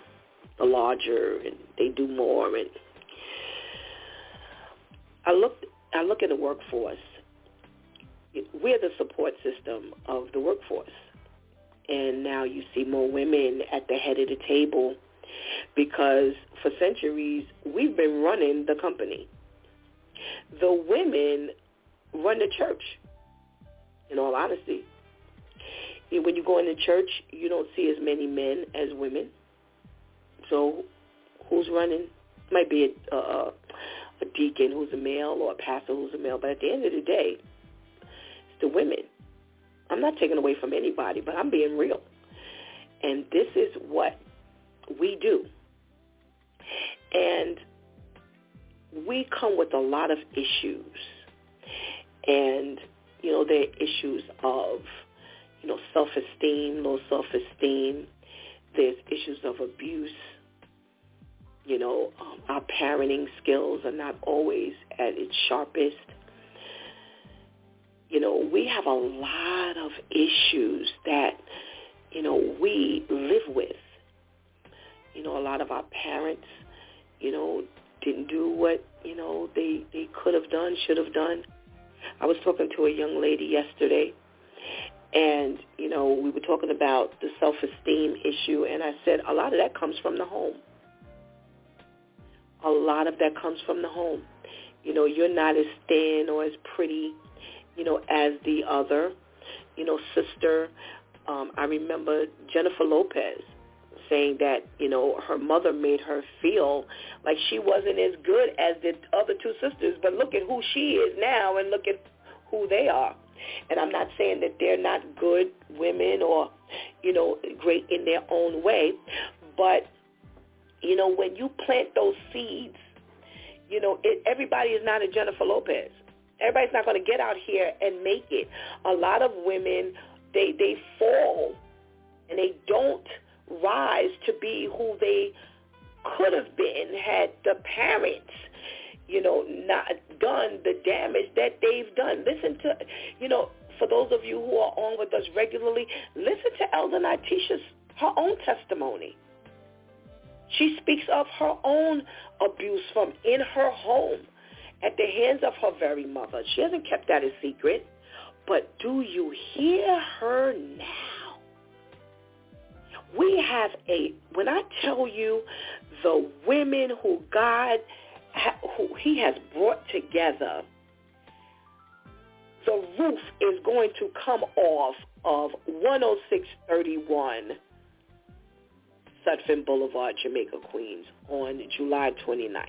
the larger and they do more and I look I look at the workforce. We're the support system of the workforce and now you see more women at the head of the table because for centuries we've been running the company. The women run the church, in all honesty. When you go into church, you don't see as many men as women. So who's running? Might be a, a, a deacon who's a male or a pastor who's a male, but at the end of the day, it's the women I'm not taking away from anybody, but I'm being real. And this is what we do. And we come with a lot of issues. And, you know, there are issues of, you know, self-esteem, low self-esteem. There's issues of abuse. You know, um, our parenting skills are not always at its sharpest you know, we have a lot of issues that, you know, we live with. You know, a lot of our parents, you know, didn't do what, you know, they, they could have done, should have done. I was talking to a young lady yesterday and, you know, we were talking about the self-esteem issue and I said a lot of that comes from the home. A lot of that comes from the home. You know, you're not as thin or as pretty, you know, as the other, you know, sister. Um, I remember Jennifer Lopez saying that, you know, her mother made her feel like she wasn't as good as the other two sisters, but look at who she is now and look at who they are. And I'm not saying that they're not good women or, you know, great in their own way, but you know, when you plant those seeds, you know, it, everybody is not a Jennifer Lopez. Everybody's not going to get out here and make it. A lot of women, they they fall and they don't rise to be who they could have been had the parents, you know, not done the damage that they've done. Listen to, you know, for those of you who are on with us regularly, listen to Elder Natisha's her own testimony. She speaks of her own abuse from in her home at the hands of her very mother. She hasn't kept that a secret. But do you hear her now? We have a, when I tell you the women who God, who he has brought together, the roof is going to come off of 10631 Sutphin Boulevard, Jamaica, Queens on July 29th.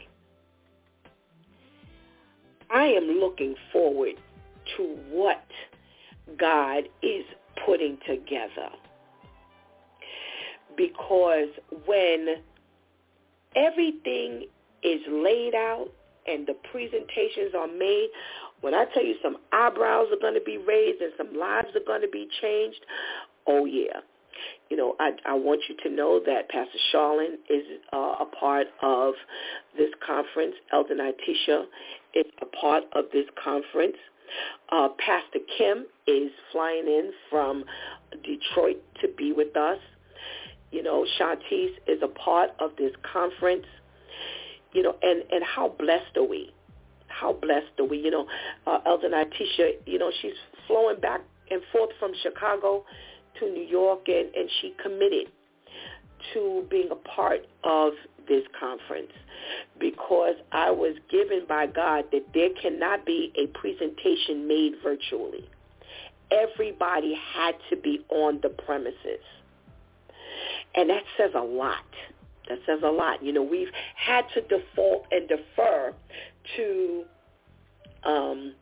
I am looking forward to what God is putting together. Because when everything is laid out and the presentations are made, when I tell you some eyebrows are going to be raised and some lives are going to be changed, oh yeah. You know, I, I want you to know that Pastor Charlene is uh, a part of this conference. Elder Natisha is a part of this conference. Uh, Pastor Kim is flying in from Detroit to be with us. You know, Shantice is a part of this conference. You know, and, and how blessed are we? How blessed are we? You know, uh, Elder Natisha, you know, she's flowing back and forth from Chicago to New York, and, and she committed to being a part of this conference because I was given by God that there cannot be a presentation made virtually. Everybody had to be on the premises. And that says a lot. That says a lot. You know, we've had to default and defer to, um,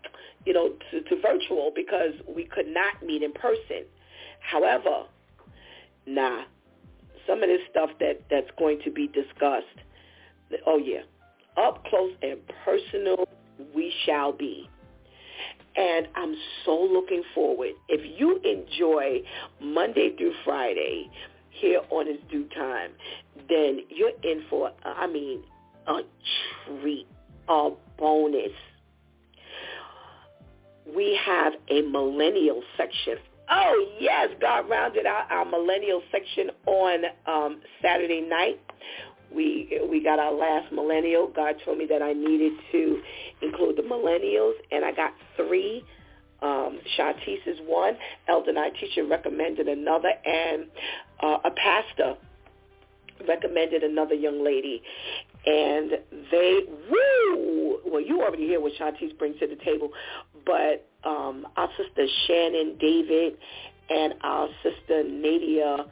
you know, to, to virtual because we could not meet in person. However, nah, some of this stuff that, that's going to be discussed, oh yeah, up close and personal we shall be. And I'm so looking forward. If you enjoy Monday through Friday here on It's DEW Time, then you're in for, I mean, a treat, a bonus. We have a millennial section Oh yes, God rounded out our millennial section on um, Saturday night. We we got our last millennial. God told me that I needed to include the millennials, and I got three. Um, Shantice is one. Elder Natisha recommended another, and uh, a pastor recommended another young lady. And they, woo! Well, you already hear what Shantice brings to the table, but um, our sister Shannon David and our sister Nadia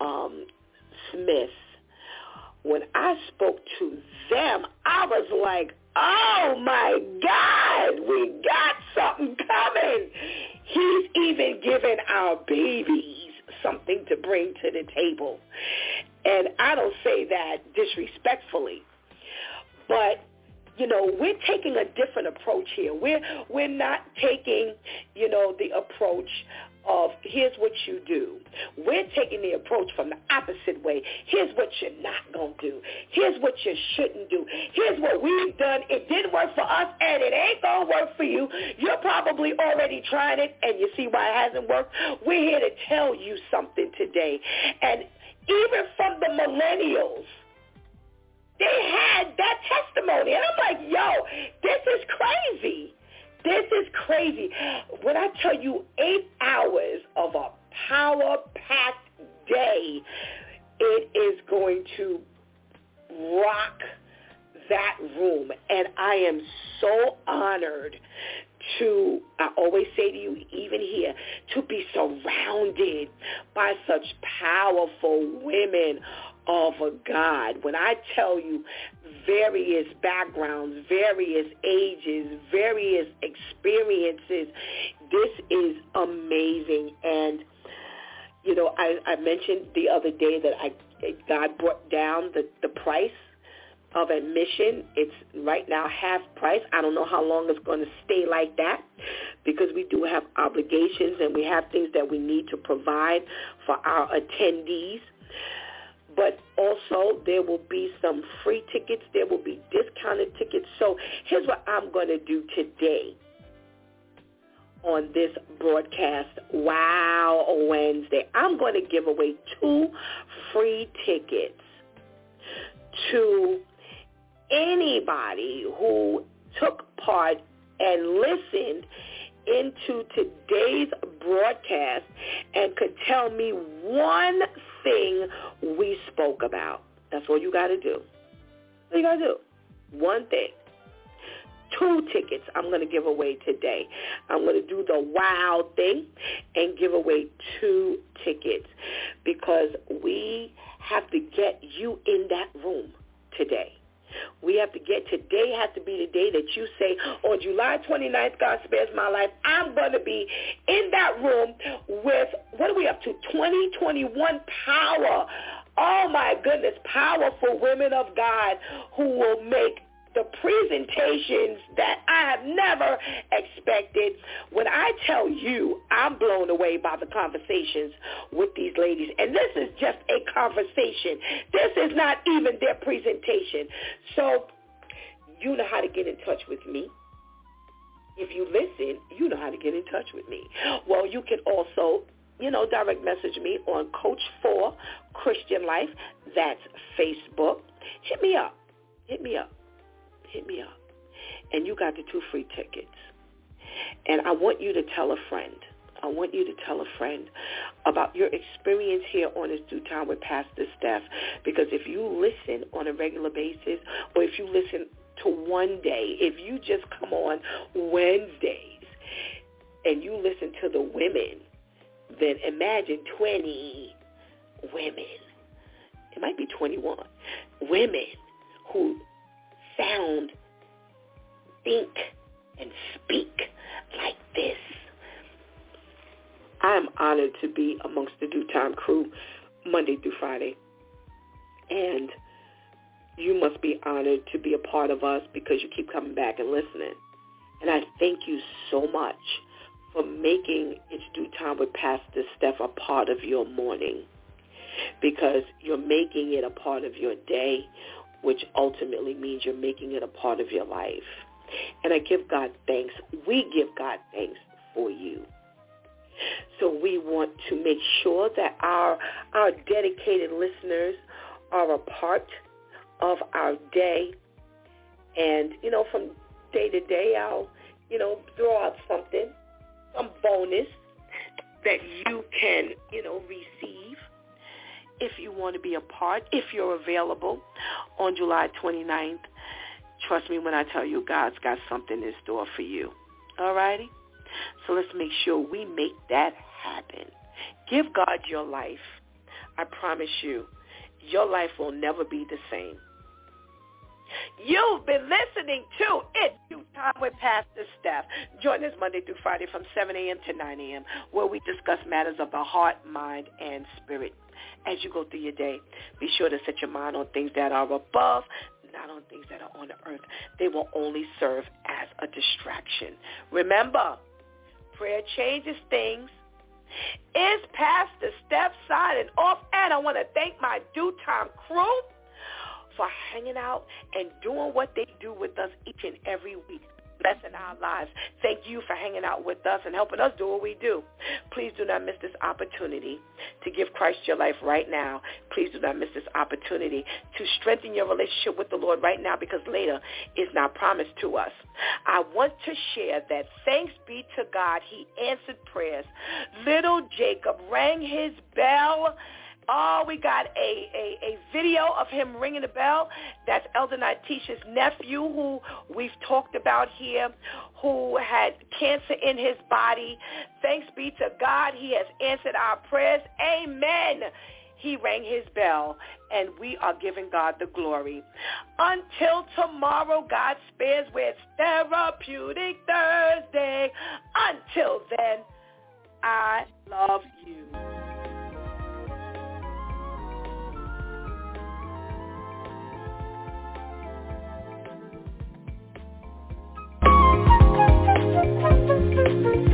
um, Smith, when I spoke to them, I was like, oh my God, we got something coming. He's even given our babies something to bring to the table. And I don't say that disrespectfully, but you know, we're taking a different approach here. We're we're not taking, you know, the approach of here's what you do. We're taking the approach from the opposite way. Here's what you're not going to do. Here's what you shouldn't do. Here's what we've done. It didn't work for us and it ain't going to work for you. You're probably already trying it and you see why it hasn't worked. We're here to tell you something today. And even from the millennials, they had that testimony. And I'm like, yo, this is crazy. This is crazy. When I tell you eight hours of a power-packed day, it is going to rock that room. And I am so honored to, I always say to you, even here, to be surrounded by such powerful women of a God. When I tell you various backgrounds, various ages, various experiences, this is amazing. And, you know, I, I mentioned the other day that I God brought down the, the price of admission. It's right now half price. I don't know how long it's going to stay like that because we do have obligations and we have things that we need to provide for our attendees but also there will be some free tickets. There will be discounted tickets. So here's what I'm going to do today on this broadcast, Wow Wednesday. I'm going to give away two free tickets to anybody who took part and listened into today's broadcast and could tell me one thing we spoke about. That's all you got to do. All you got to do. One thing. Two tickets I'm going to give away today. I'm going to do the wow thing and give away two tickets because we have to get you in that room today. We have to get today has to be the day that you say, on July 29th, God spares my life. I'm going to be in that room with, what are we up to, 2021 power. Oh my goodness, powerful women of God who will make the presentations that I have never expected. When I tell you I'm blown away by the conversations with these ladies, and this is just a conversation. This is not even their presentation. So you know how to get in touch with me. If you listen, you know how to get in touch with me. Well, you can also you know, direct message me on Coach for Christian Life. That's Facebook. Hit me up. Hit me up hit me up. And you got the two free tickets. And I want you to tell a friend. I want you to tell a friend about your experience here on this DEW time with Pastor Steph. Because if you listen on a regular basis, or if you listen to one day, if you just come on Wednesdays and you listen to the women, then imagine 20 women. It might be 21 women who sound, think, and speak like this. I'm honored to be amongst the DEW Time crew Monday through Friday. And you must be honored to be a part of us because you keep coming back and listening. And I thank you so much for making It's DEW Time with Pastor Steph a part of your morning because you're making it a part of your day which ultimately means you're making it a part of your life. And I give God thanks. We give God thanks for you. So we want to make sure that our our dedicated listeners are a part of our day. And, you know, from day to day, I'll, you know, throw out something, some bonus that you can, you know, receive if you want to be a part, if you're available on July 29th. Trust me when I tell you God's got something in store for you. All righty? So let's make sure we make that happen. Give God your life. I promise you, your life will never be the same. You've been listening to It's DEW Time with Pastor Steph. Join us Monday through Friday from 7 a.m. to 9 a.m. where we discuss matters of the heart, mind, and spirit as you go through your day. Be sure to set your mind on things that are above, not on things that are on the earth. They will only serve as a distraction. Remember, prayer changes things is Pastor Steph signing off. And I want to thank my DEW time crew for hanging out and doing what they do with us each and every week blessing our lives. Thank you for hanging out with us and helping us do what we do. Please do not miss this opportunity to give Christ your life right now. Please do not miss this opportunity to strengthen your relationship with the Lord right now because later is not promised to us. I want to share that thanks be to God, he answered prayers. Little Jacob rang his bell Oh, we got a, a, a video of him ringing the bell. That's Elder Natisha's nephew who we've talked about here, who had cancer in his body. Thanks be to God, he has answered our prayers. Amen. He rang his bell, and we are giving God the glory. Until tomorrow, God spares it's Therapeutic Thursday. Until then, I love you. Thank you.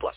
plus.